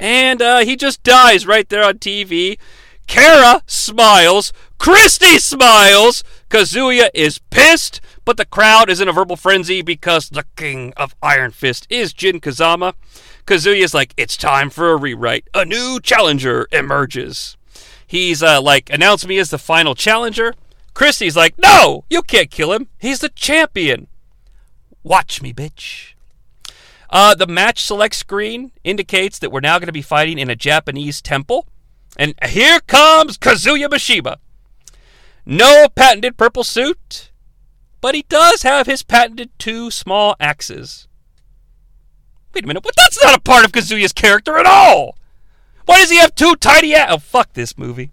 and uh, he just dies right there on TV. Kara smiles. Christie smiles. Kazuya is pissed, but the crowd is in a verbal frenzy because the king of Iron Fist is Jin Kazama. Kazuya's like, it's time for a rewrite. A new challenger emerges. He's uh, like, announce me as the final challenger. Christie's like, no, you can't kill him. He's the champion. Watch me, bitch. Uh, the match select screen indicates that we're now going to be fighting in a Japanese temple. And here comes Kazuya Mishima. No patented purple suit, but he does have his patented two small axes. Wait a minute, but that's not a part of Kazuya's character at all! Why does he have two tiny axes? Oh, fuck this movie.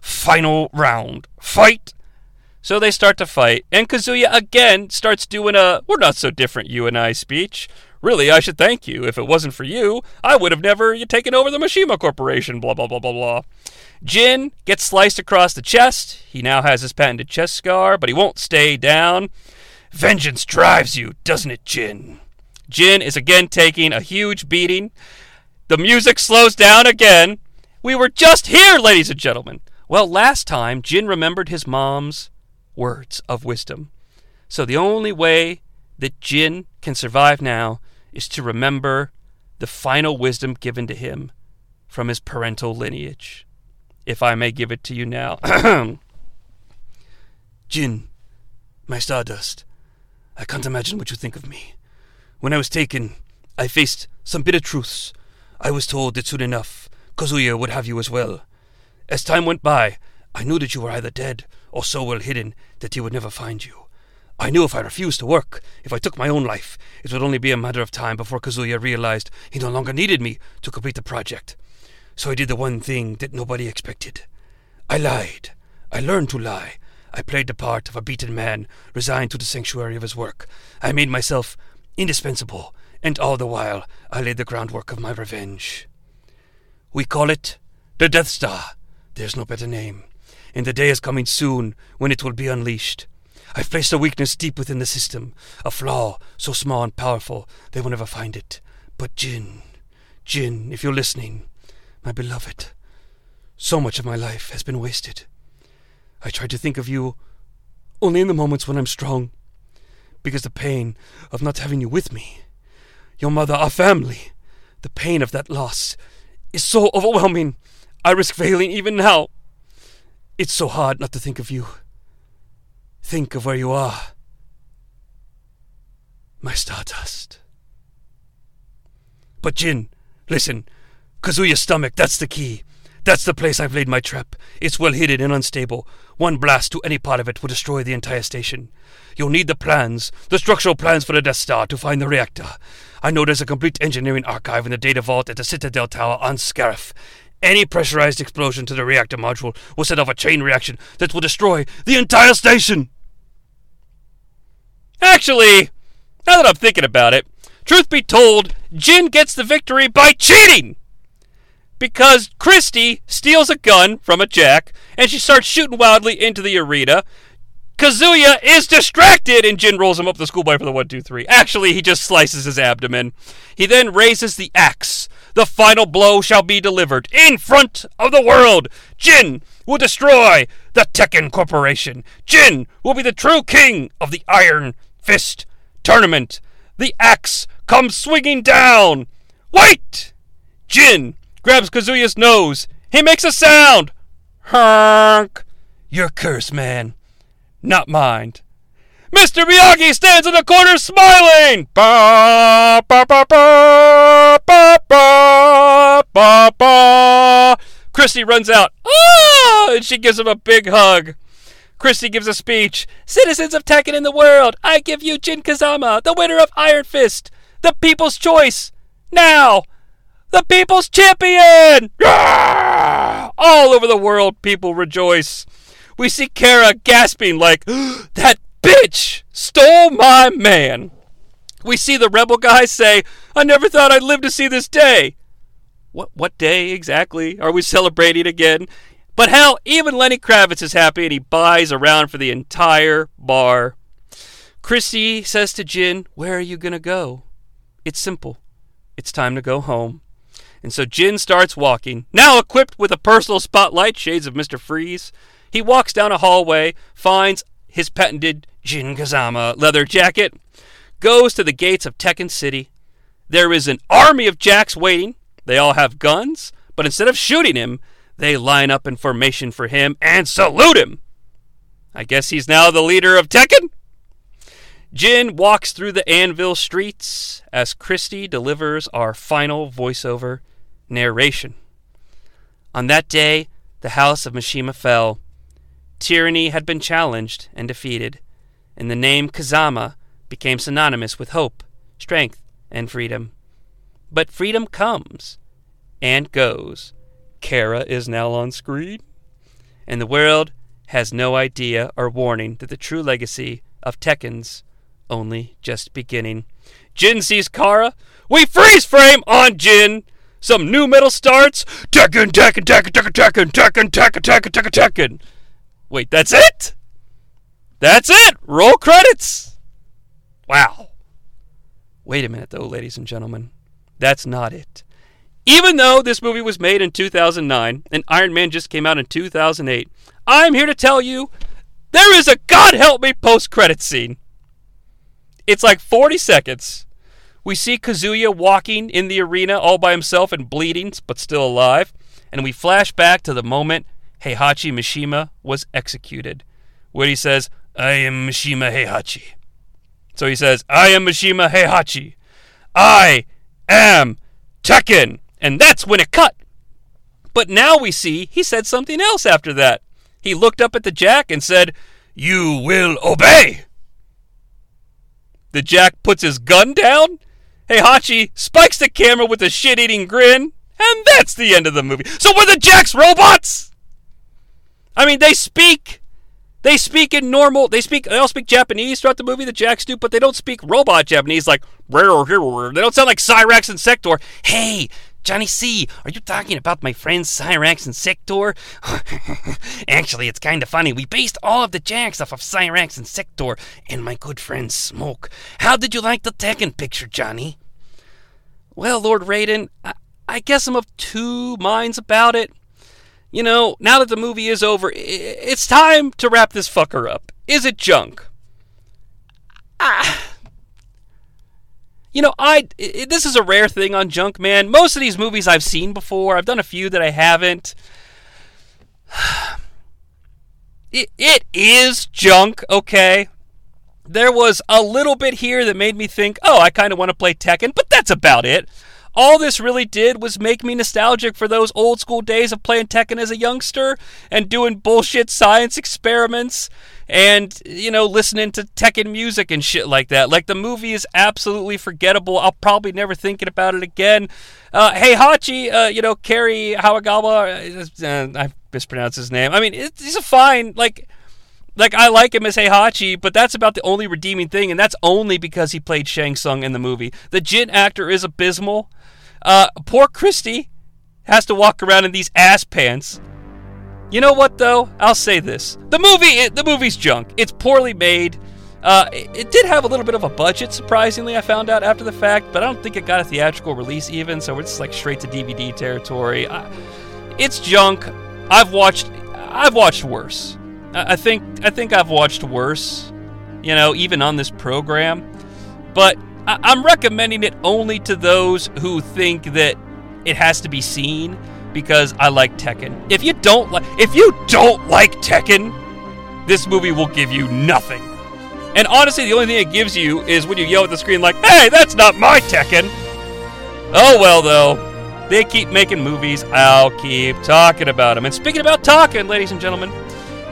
Final round. Fight! So they start to fight, and Kazuya again starts doing a we're not so different, you and I speech. Really, I should thank you. If it wasn't for you, I would have never taken over the Mishima Corporation, blah, blah, blah, blah, blah. Jin gets sliced across the chest. He now has his patented chest scar, but he won't stay down. Vengeance drives you, doesn't it, Jin? Jin is again taking a huge beating. The music slows down again. We were just here, ladies and gentlemen. Well, last time, Jin remembered his mom's words of wisdom. So the only way that Jin can survive now is to remember the final wisdom given to him from his parental lineage. If I may give it to you now. Jin, my stardust, I can't imagine what you think of me. When I was taken, I faced some bitter truths. I was told that soon enough, Kazuya would have you as well. As time went by, I knew that you were either dead or so well hidden that he would never find you. I knew if I refused to work, if I took my own life, it would only be a matter of time before Kazuya realized he no longer needed me to complete the project. So I did the one thing that nobody expected. I lied. I learned to lie. I played the part of a beaten man, resigned to the sanctuary of his work. I made myself indispensable, and all the while I laid the groundwork of my revenge. We call it the Death Star. There's no better name. And the day is coming soon when it will be unleashed. I've placed a weakness deep within the system, a flaw so small and powerful they will never find it. But Jin, Jin, if you're listening, my beloved, so much of my life has been wasted. I try to think of you only in the moments when I'm strong, because the pain of not having you with me, your mother, our family, the pain of that loss is so overwhelming. I risk failing even now. It's so hard not to think of you. Think of where you are. My stardust. But Jin, listen. Kazuya's stomach, that's the key. That's the place I've laid my trap. It's well hidden and unstable. One blast to any part of it will destroy the entire station. You'll need the plans, the structural plans for the Death Star to find the reactor. I know there's a complete engineering archive in the data vault at the Citadel Tower on Scarif. Any pressurized explosion to the reactor module will set off a chain reaction that will destroy the entire station. Actually, now that I'm thinking about it, truth be told, Jin gets the victory by cheating! Because Christie steals a gun from a jack and she starts shooting wildly into the arena. Kazuya is distracted and Jin rolls him up the schoolboy for the 1 2 3. Actually, he just slices his abdomen. He then raises the axe. The final blow shall be delivered in front of the world. Jin will destroy the Tekken Corporation. Jin will be the true king of the Iron Fist Tournament. The axe comes swinging down. Wait! Jin grabs Kazuya's nose. He makes a sound. Honk. Your curse, man. Not mine. Mr. Miyagi stands in the corner smiling. Ba, ba, ba, ba, ba, ba, ba, ba. Christie runs out. Ah! And she gives him a big hug. Christie gives a speech. Citizens of Tekken in the world, I give you Jin Kazama, the winner of Iron Fist, the people's choice. Now, the people's champion! All over the world, people rejoice. We see Kara gasping like, that bitch stole my man. We see the rebel guys say, I never thought I'd live to see this day. What, what day exactly are we celebrating again? But hell, even Lenny Kravitz is happy and he buys around for the entire bar. Christie says to Jin, Where are you going to go? It's simple. It's time to go home. And so Jin starts walking, now equipped with a personal spotlight, shades of Mr. Freeze. He walks down a hallway, finds his patented Jin Kazama leather jacket, goes to the gates of Tekken City. There is an army of jacks waiting. They all have guns, but instead of shooting him, they line up in formation for him and salute him. I guess he's now the leader of Tekken? Jin walks through the Anvil streets as Christie delivers our final voiceover narration. On that day, the house of Mishima fell. Tyranny had been challenged and defeated, and the name Kazama became synonymous with hope, strength, and freedom. But freedom comes and goes. Kara is now on screen, and the world has no idea or warning that the true legacy of Tekken's only just beginning. Jin sees Kara. We freeze frame on Jin. Some nu metal starts. Tekken, Tekken, Tekken, Tekken, Tekken, Tekken, Tekken, Tekken, Tekken, Tekken. Wait, that's it? That's it. Roll credits. Wow. Wait a minute, though, ladies and gentlemen. That's not it. Even though this movie was made in 2009 and Iron Man just came out in 2008, I'm here to tell you there is a God help me post credit scene. It's like 40 seconds. We see Kazuya walking in the arena all by himself and bleeding, but still alive. And we flash back to the moment Heihachi Mishima was executed, where he says, I am Mishima Heihachi. So he says, I am Mishima Heihachi. I am Tekken. And that's when it cut. But now we see he said something else after that. He looked up at the Jack and said, You will obey. The Jack puts his gun down. Hey Heihachi spikes the camera with a shit eating grin. And that's the end of the movie. So were the Jacks robots? I mean, they speak. They speak in normal. They speak. They all speak Japanese throughout the movie. The Jacks do, but they don't speak robot Japanese like. They don't sound like Cyrax and Sector. Hey, Jonnie Sea, are you talking about my friends Cyrax and Sector? Actually, it's kind of funny. We based all of the jacks off of Cyrax and Sector and my good friend Smoke. How did you like the Tekken picture, Jonnie? Well, Lord Raiden, I, I guess I'm of two minds about it. You know, now that the movie is over, it's time to wrap this fucker up. Is it junk? Ah. You know, I it, this is a rare thing on Junk Man. Most of these movies I've seen before. I've done a few that I haven't. It, it is junk, okay? There was a little bit here that made me think, oh, I kind of want to play Tekken, but that's about it. All this really did was make me nostalgic for those old school days of playing Tekken as a youngster and doing bullshit science experiments and, you know, listening to Tekken music and shit like that. Like, the movie is absolutely forgettable. I'll probably never think about it again. Uh, Heihachi, uh, you know, Kerry Hawagawa, uh, I mispronounced his name. I mean, he's a fine, like, like I like him as Heihachi, but that's about the only redeeming thing, and that's only because he played Shang Tsung in the movie. The Jin actor is abysmal. Uh, poor Christie has to walk around in these ass pants. You know what though? I'll say this: the movie, the movie's junk. It's poorly made. Uh, it, it, did have a little bit of a budget, surprisingly. I found out after the fact, but I don't think it got a theatrical release even. So it's like straight to DVD territory. I, it's junk. I've watched. I've watched worse. I, think. I think I've watched worse. You know, even on this program. But I'm recommending it only to those who think that it has to be seen because I like Tekken. If you don't like if you don't like Tekken, this movie will give you nothing. And honestly, the only thing it gives you is when you yell at the screen like, "Hey, that's not my Tekken." Oh well though. They keep making movies. I'll keep talking about them. And speaking about talking, ladies and gentlemen,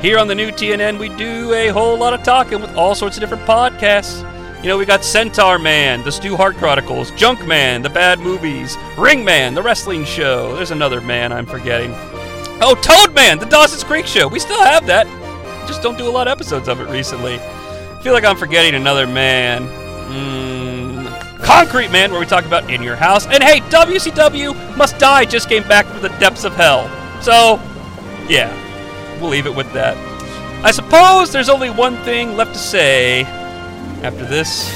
here on the new TNN, we do a whole lot of talking with all sorts of different podcasts. You know, we got Centaur Man, the Stu Hart Chronicles, Junk Man, the Bad Movies, Ring Man, the Wrestling Show. There's another man I'm forgetting. Oh, Toad Man, the Dawson's Creek Show. We still have that. Just don't do a lot of episodes of it recently. I feel like I'm forgetting another man. Mm, Concrete Man, where we talk about In Your House. And hey, WCW Must Die just came back from the depths of hell. So, yeah, we'll leave it with that. I suppose there's only one thing left to say after this,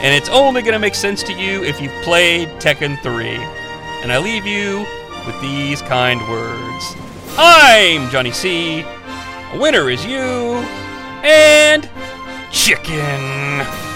and it's only going to make sense to you if you've played Tekken 3. And I leave you with these kind words I'm Jonnie Sea. A winner is you. and chicken.